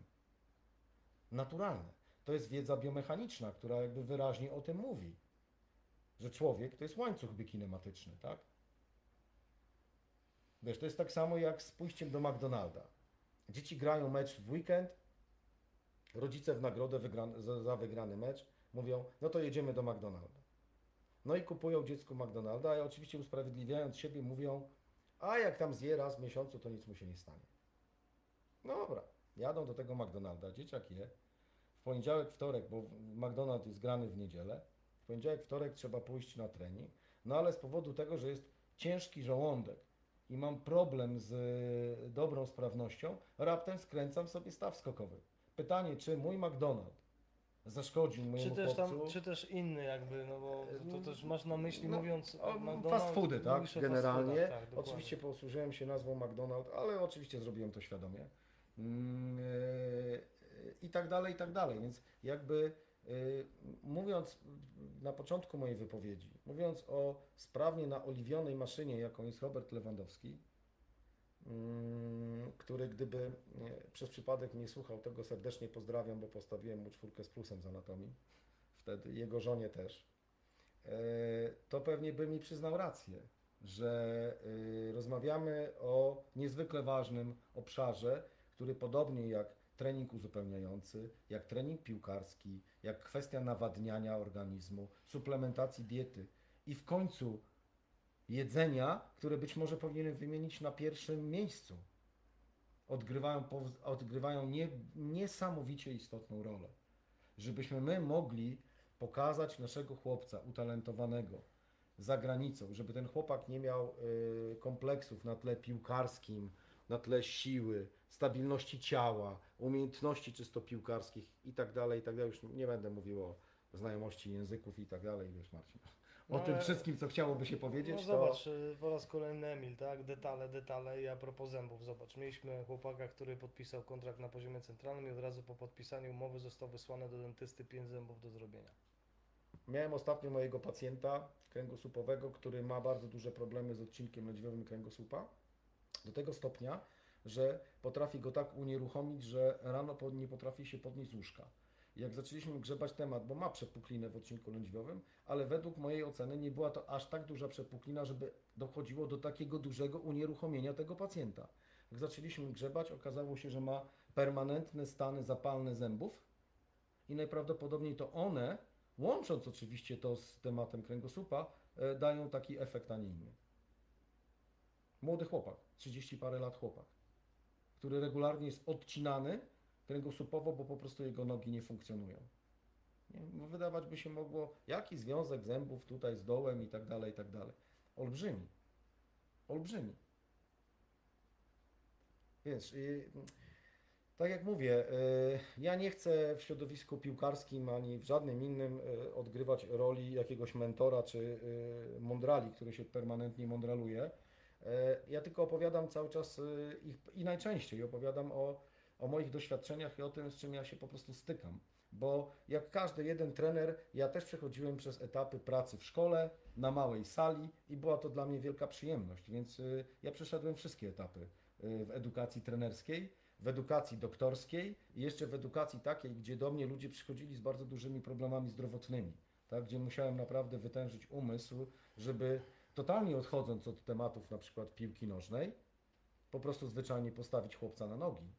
Naturalne. To jest wiedza biomechaniczna, która jakby wyraźnie o tym mówi. Że człowiek to jest łańcuch bikinematyczny, tak? Wiesz, to jest tak samo jak z pójściem do McDonalda. Dzieci grają mecz w weekend, rodzice w nagrodę wygran- za, za wygrany mecz mówią, no to jedziemy do McDonalda. No i kupują dziecku McDonalda, a oczywiście usprawiedliwiając siebie mówią, a jak tam zje raz w miesiącu, to nic mu się nie stanie. No dobra, jadą do tego McDonalda, dzieciak je. W poniedziałek, wtorek, bo McDonald jest grany w niedzielę, w poniedziałek, wtorek trzeba pójść na trening, no ale z powodu tego, że jest ciężki żołądek i mam problem z y, dobrą sprawnością, raptem skręcam sobie staw skokowy. Pytanie, czy mój McDonald zaszkodził Czy mojemu też, tam, chłopcu? czy też inny jakby, no bo to też masz na myśli No, mówiąc O, McDonald's, fast foody, tak? mówisz o fast Generalnie. foodach, tak, dokładnie. oczywiście posłużyłem się nazwą McDonald's, ale oczywiście zrobiłem to świadomie. Mm, yy, I tak dalej, i tak dalej. Więc jakby yy, mówiąc na początku mojej wypowiedzi, mówiąc o sprawnie naoliwionej maszynie, jaką jest Robert Lewandowski, który gdyby nie, przez przypadek nie słuchał, tego serdecznie pozdrawiam, bo postawiłem mu czwórkę z plusem z anatomii. Wtedy jego żonie też. E, to pewnie by mi przyznał rację, że y, rozmawiamy o niezwykle ważnym obszarze, który podobnie jak trening uzupełniający, jak trening piłkarski, jak kwestia nawadniania organizmu, suplementacji diety i w końcu jedzenia, które być może powinienem wymienić na pierwszym miejscu, odgrywają, odgrywają nie, niesamowicie istotną rolę. Żebyśmy my mogli pokazać naszego chłopca utalentowanego za granicą, żeby ten chłopak nie miał y, kompleksów na tle piłkarskim, na tle siły, stabilności ciała, umiejętności czysto piłkarskich i tak dalej, i tak dalej. Już nie będę mówił o znajomości języków i tak dalej, wiesz Marcin. O No, tym ale- wszystkim, co chciałoby się powiedzieć, No to... zobacz, y, po raz kolejny Emil, tak? Detale, detale i a propos zębów, zobacz. Mieliśmy chłopaka, który podpisał kontrakt na poziomie centralnym i od razu po podpisaniu umowy został wysłany do dentysty 5 zębów do zrobienia. Miałem ostatnio mojego pacjenta kręgosłupowego, który ma bardzo duże problemy z odcinkiem lędźwiowym kręgosłupa. Do tego stopnia, że potrafi go tak unieruchomić, że rano nie potrafi się podnieść z łóżka. Jak zaczęliśmy grzebać temat, bo ma przepuklinę w odcinku lędźwiowym, ale według mojej oceny nie była to aż tak duża przepuklina, żeby dochodziło do takiego dużego unieruchomienia tego pacjenta. Jak zaczęliśmy grzebać, okazało się, że ma permanentne stany zapalne zębów i najprawdopodobniej to one łącząc oczywiście to z tematem kręgosłupa, e, dają taki efekt, a nie inny. Młody chłopak, 30 parę lat chłopak, który regularnie jest odcinany kręgosłupowo, bo po prostu jego nogi nie funkcjonują. Nie? Bo wydawać by się mogło, jaki związek zębów tutaj z dołem i tak dalej, i tak dalej. Olbrzymi. Olbrzymi. Wiesz, y, tak jak mówię, y, ja nie chcę w środowisku piłkarskim ani w żadnym innym y, odgrywać roli jakiegoś mentora czy mądrali, który się permanentnie mądraluje. Ja tylko opowiadam cały czas i najczęściej opowiadam o, o moich doświadczeniach i o tym, z czym ja się po prostu stykam. Bo jak każdy jeden trener, ja też przechodziłem przez etapy pracy w szkole, na małej sali i była to dla mnie wielka przyjemność, więc y, ja przeszedłem wszystkie etapy y, w edukacji trenerskiej w edukacji doktorskiej i jeszcze w edukacji takiej, gdzie do mnie ludzie przychodzili z bardzo dużymi problemami zdrowotnymi, tak, gdzie musiałem naprawdę wytężyć umysł, żeby totalnie odchodząc od tematów na przykład piłki nożnej, po prostu zwyczajnie postawić chłopca na nogi.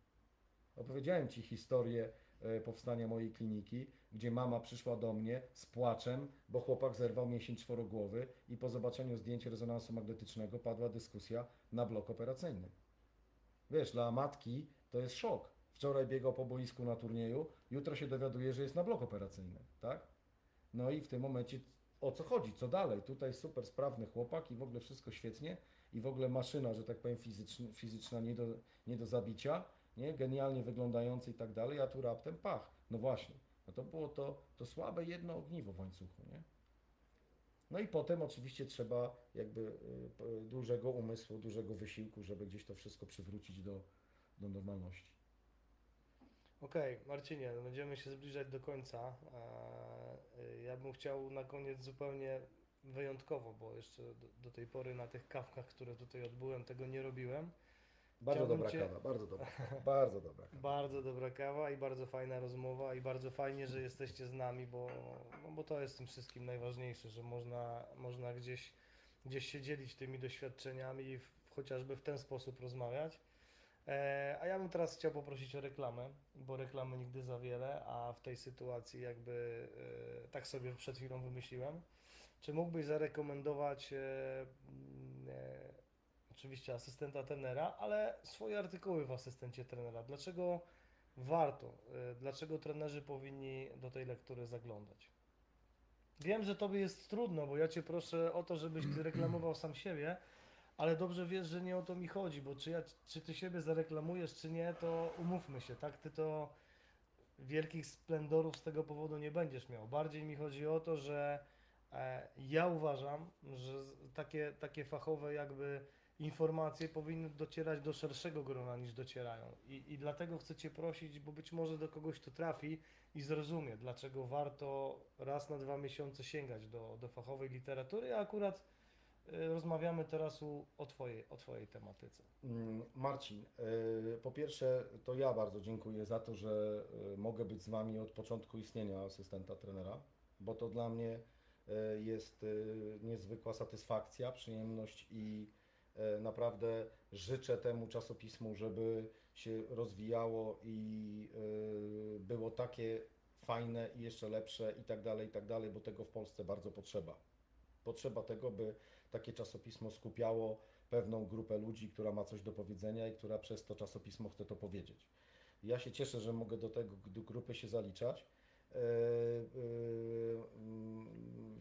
Opowiedziałem Ci historię e, powstania mojej kliniki, gdzie mama przyszła do mnie z płaczem, bo chłopak zerwał mięsień czworogłowy i po zobaczeniu zdjęć rezonansu magnetycznego padła dyskusja na blok operacyjny. Wiesz, dla matki to jest szok. Wczoraj biegał po boisku na turnieju, jutro się dowiaduje, że jest na blok operacyjny, tak? No i w tym momencie o co chodzi, co dalej? Tutaj super sprawny chłopak i w ogóle wszystko świetnie i w ogóle maszyna, że tak powiem, fizyczna, fizyczna nie, do, nie do zabicia, nie? Genialnie wyglądający i tak dalej, a tu raptem pach. No właśnie, No to było to, to słabe jedno ogniwo w łańcuchu, nie? No i potem oczywiście trzeba jakby y, p- dużego umysłu, dużego wysiłku, żeby gdzieś to wszystko przywrócić do, do normalności. Okej, Marcinie, no będziemy się zbliżać do końca. Eee, Ja bym chciał na koniec zupełnie wyjątkowo, bo jeszcze do, do tej pory na tych kawkach, które tutaj odbyłem, tego nie robiłem. Bardzo Chciałbym dobra cię- kawa, bardzo dobra bardzo dobra kawa. Bardzo dobra kawa i bardzo fajna rozmowa i bardzo fajnie, że jesteście z nami, bo, no bo to jest tym wszystkim najważniejsze, że można, można gdzieś, gdzieś się dzielić tymi doświadczeniami i w, chociażby w ten sposób rozmawiać. E, a ja bym teraz chciał poprosić o reklamę, bo reklamy nigdy za wiele, a w tej sytuacji jakby e, tak sobie przed chwilą wymyśliłem. Czy mógłbyś zarekomendować e, oczywiście asystenta trenera, ale swoje artykuły w asystencie trenera. Dlaczego warto, y, dlaczego trenerzy powinni do tej lektury zaglądać? Wiem, że tobie jest trudno, bo ja cię proszę o to, żebyś ty reklamował sam siebie, ale dobrze wiesz, że nie o to mi chodzi, bo czy, ja, czy ty siebie zareklamujesz, czy nie, to umówmy się, tak? Ty to wielkich splendorów z tego powodu nie będziesz miał. Bardziej mi chodzi o to, że e, ja uważam, że takie, takie fachowe jakby informacje powinny docierać do szerszego grona niż docierają. I, I dlatego chcę Cię prosić, bo być może do kogoś to trafi i zrozumie, dlaczego warto raz na dwa miesiące sięgać do, do fachowej literatury, a akurat y, rozmawiamy teraz u, o, twojej, o Twojej tematyce. Mm, Marcin, y, po pierwsze to ja bardzo dziękuję za to, że y, mogę być z Wami od początku istnienia asystenta trenera, bo to dla mnie jest niezwykła satysfakcja, przyjemność i naprawdę życzę temu czasopismu, żeby się rozwijało i y, było takie fajne i jeszcze lepsze i tak dalej, i tak dalej, bo tego w Polsce bardzo potrzeba. Potrzeba tego, by takie czasopismo skupiało pewną grupę ludzi, która ma coś do powiedzenia i która przez to czasopismo chce to powiedzieć. Ja się cieszę, że mogę do tego do grupy się zaliczać.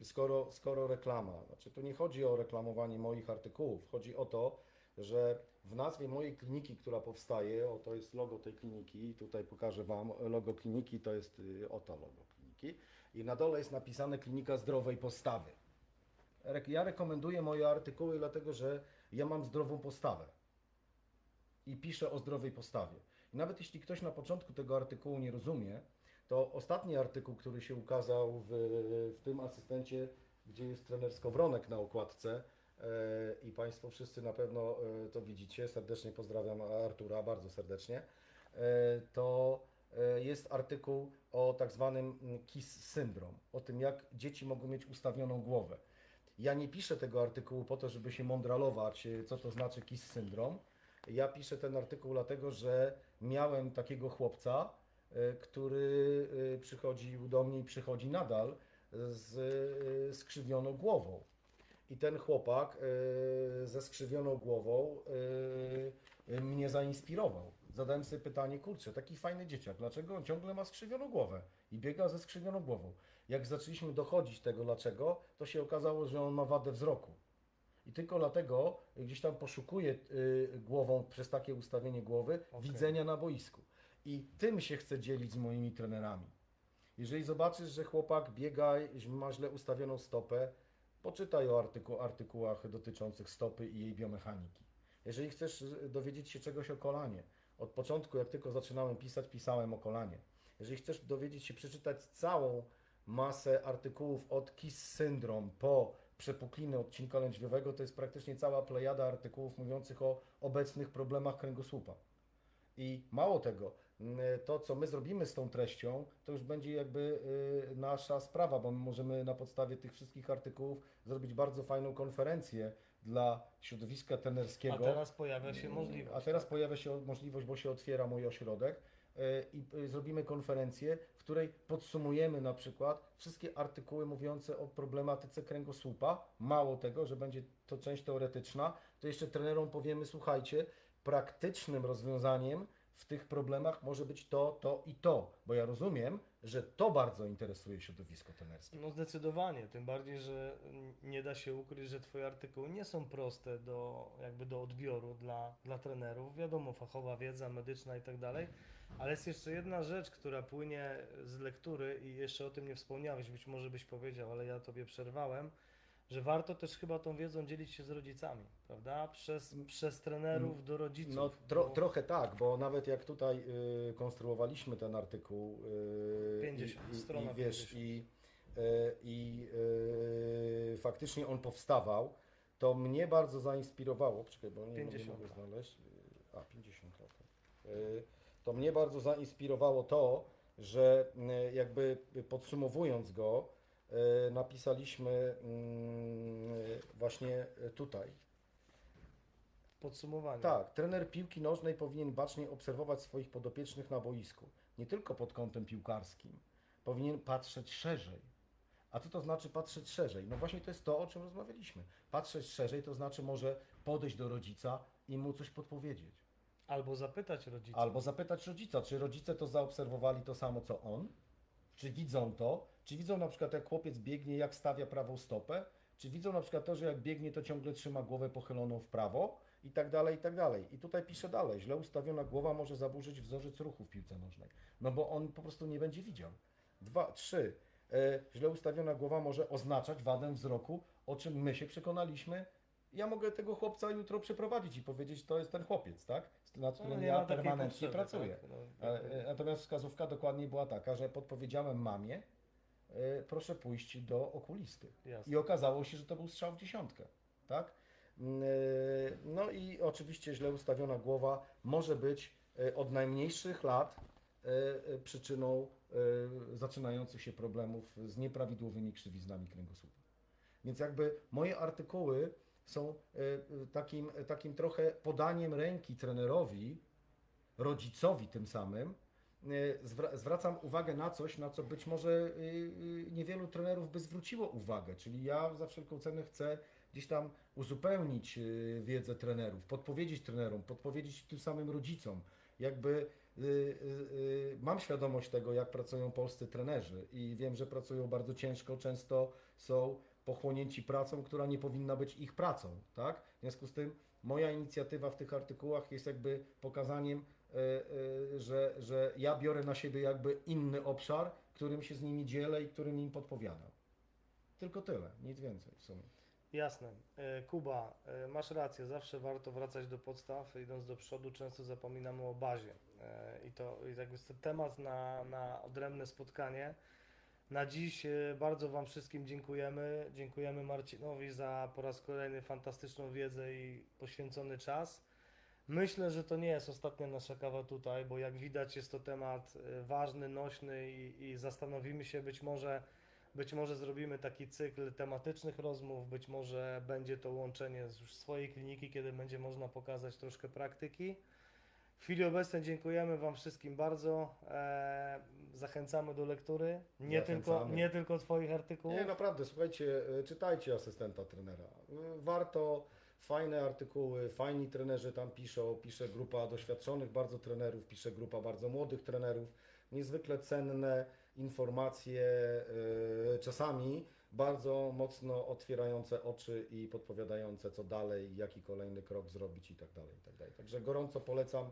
Skoro, skoro reklama, znaczy to nie chodzi o reklamowanie moich artykułów, chodzi o to, że w nazwie mojej kliniki, która powstaje, o to jest logo tej kliniki, tutaj pokażę Wam, logo kliniki to jest y, oto logo kliniki i na dole jest napisane klinika zdrowej postawy. Ja rekomenduję moje artykuły, dlatego że ja mam zdrową postawę i piszę o zdrowej postawie. I nawet jeśli ktoś na początku tego artykułu nie rozumie, to ostatni artykuł, który się ukazał w, w tym asystencie, gdzie jest trener Skowronek na okładce e, i Państwo wszyscy na pewno e, to widzicie, serdecznie pozdrawiam Artura, bardzo serdecznie, e, to jest artykuł o tak zwanym mm, KIS syndrom, o tym jak dzieci mogą mieć ustawioną głowę. Ja nie piszę tego artykułu po to, żeby się mądralować, co to znaczy KIS syndrom. Ja piszę ten artykuł dlatego, że miałem takiego chłopca, który e, przychodził do mnie i przychodzi nadal z e, skrzywioną głową. I ten chłopak e, ze skrzywioną głową e, e, mnie zainspirował. Zadałem sobie pytanie, kurczę, taki fajny dzieciak, dlaczego on ciągle ma skrzywioną głowę i biega ze skrzywioną głową? Jak zaczęliśmy dochodzić tego dlaczego, to się okazało, że on ma wadę wzroku. I tylko dlatego gdzieś tam poszukuje y, głową przez takie ustawienie głowy Okej. widzenia na boisku. I tym się chcę dzielić z moimi trenerami. Jeżeli zobaczysz, że chłopak biega, ma źle ustawioną stopę, poczytaj o artyku, artykułach dotyczących stopy i jej biomechaniki. Jeżeli chcesz y, dowiedzieć się czegoś o kolanie, od początku, jak tylko zaczynałem pisać, pisałem o kolanie. Jeżeli chcesz dowiedzieć się, przeczytać całą masę artykułów od KIS syndrom po przepukliny odcinka lędźwiowego, to jest praktycznie cała plejada artykułów mówiących o obecnych problemach kręgosłupa. I mało tego, to co my zrobimy z tą treścią, to już będzie jakby y, nasza sprawa, bo my możemy na podstawie tych wszystkich artykułów zrobić bardzo fajną konferencję dla środowiska A trenerskiego. teraz pojawia się możliwość. A teraz pojawia się możliwość, bo się otwiera mój ośrodek i zrobimy konferencję, w której podsumujemy na przykład wszystkie artykuły mówiące o problematyce kręgosłupa. Mało tego, że będzie to część teoretyczna, to jeszcze trenerom powiemy, słuchajcie, praktycznym rozwiązaniem w tych problemach może być to, to i to, bo ja rozumiem, że to bardzo interesuje środowisko trenerskie. No zdecydowanie, tym bardziej, że nie da się ukryć, że Twoje artykuły nie są proste do, jakby do odbioru dla, dla trenerów. Wiadomo, fachowa wiedza medyczna i tak dalej, ale jest jeszcze jedna rzecz, która płynie z lektury i jeszcze o tym nie wspomniałeś, być może byś powiedział, ale ja Tobie przerwałem, że warto też chyba tą wiedzą dzielić się z rodzicami, prawda? Przez, przez trenerów do rodziców. No tro, bo- trochę tak, bo nawet jak tutaj y, konstruowaliśmy ten artykuł y, 50, i, strona i wiesz 50. i, y, i y, faktycznie on powstawał, to mnie bardzo zainspirowało, czekaj, bo nie, nie 50. mogę znaleźć, y, a 50 okej. Y, to mnie bardzo zainspirowało to, że jakby podsumowując go, napisaliśmy mm, właśnie tutaj, w podsumowaniu. tak, trener piłki nożnej powinien bacznie obserwować swoich podopiecznych na boisku. Nie tylko pod kątem piłkarskim. Powinien patrzeć szerzej. A co to znaczy patrzeć szerzej? No właśnie to jest to, o czym rozmawialiśmy. Patrzeć szerzej to znaczy może podejść do rodzica i mu coś podpowiedzieć. Albo zapytać rodziców. Albo zapytać rodzica, czy rodzice to zaobserwowali to samo co on? Czy widzą to? Czy widzą na przykład jak chłopiec biegnie, jak stawia prawą stopę? Czy widzą na przykład to, że jak biegnie, to ciągle trzyma głowę pochyloną w prawo? I tak dalej, i tak dalej. I tutaj pisze dalej, źle ustawiona głowa może zaburzyć wzorzec ruchu w piłce nożnej. No bo on po prostu nie będzie widział. Dwa, trzy. E, źle ustawiona głowa może oznaczać wadę wzroku, o czym my się przekonaliśmy. Ja mogę tego chłopca jutro przeprowadzić i powiedzieć, to jest ten chłopiec, tak? Nad No, którym ja permanentnie potrzeby, pracuję. tak? No, E, e, Natomiast wskazówka dokładnie była taka, że podpowiedziałem mamie, e, proszę pójść do okulisty. Jasne. I okazało się, że to był strzał w dziesiątkę. Tak? Mm, No i oczywiście źle ustawiona głowa może być od najmniejszych lat przyczyną zaczynających się problemów z nieprawidłowymi krzywiznami kręgosłupa. Więc jakby moje artykuły są e, e, takim, takim trochę podaniem ręki trenerowi, rodzicowi tym samym, zwra- zwracam uwagę na coś, na co być może niewielu trenerów by zwróciło uwagę. Czyli ja za wszelką cenę chcę gdzieś tam uzupełnić wiedzę trenerów, podpowiedzieć trenerom, podpowiedzieć tym samym rodzicom. Jakby mam świadomość tego, jak pracują polscy trenerzy i wiem, że pracują bardzo ciężko, często są pochłonięci pracą, która nie powinna być ich pracą, tak? W związku z tym moja inicjatywa w tych artykułach jest jakby pokazaniem, e, e, że, że ja biorę na siebie jakby inny obszar, którym się z nimi dzielę i którym im podpowiadam. Tylko tyle, nic więcej w sumie. Jasne. E, Kuba, masz rację, zawsze warto wracać do podstaw, idąc do przodu często zapominamy o bazie. I to jakby jest to temat na, na odrębne spotkanie. Na dziś e, bardzo Wam wszystkim dziękujemy. Dziękujemy Marcinowi za po raz kolejny fantastyczną wiedzę i poświęcony czas. Myślę, że to nie jest ostatnia nasza kawa tutaj, bo jak widać jest to temat e, ważny, nośny i, i zastanowimy się być może być może zrobimy taki cykl tematycznych rozmów, być może będzie to łączenie z już swojej kliniki, kiedy będzie można pokazać troszkę praktyki. W chwili obecnej dziękujemy Wam wszystkim bardzo. E, zachęcamy do lektury. Nie tylko, Zachęcamy. nie tylko Twoich artykułów. Nie, naprawdę, słuchajcie, e, czytajcie asystenta trenera. E, Warto, fajne artykuły, fajni trenerzy tam piszą, pisze grupa doświadczonych bardzo trenerów, pisze grupa bardzo młodych trenerów. Niezwykle cenne informacje, e, czasami bardzo mocno otwierające oczy i podpowiadające co dalej, jaki kolejny krok zrobić i tak dalej, i tak dalej. Także gorąco polecam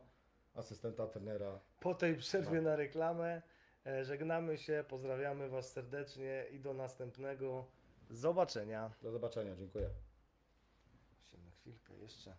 asystenta trenera. Po tej przerwie na reklamę e, żegnamy się, pozdrawiamy Was serdecznie i do następnego zobaczenia. Do zobaczenia, dziękuję. Się na chwilkę jeszcze.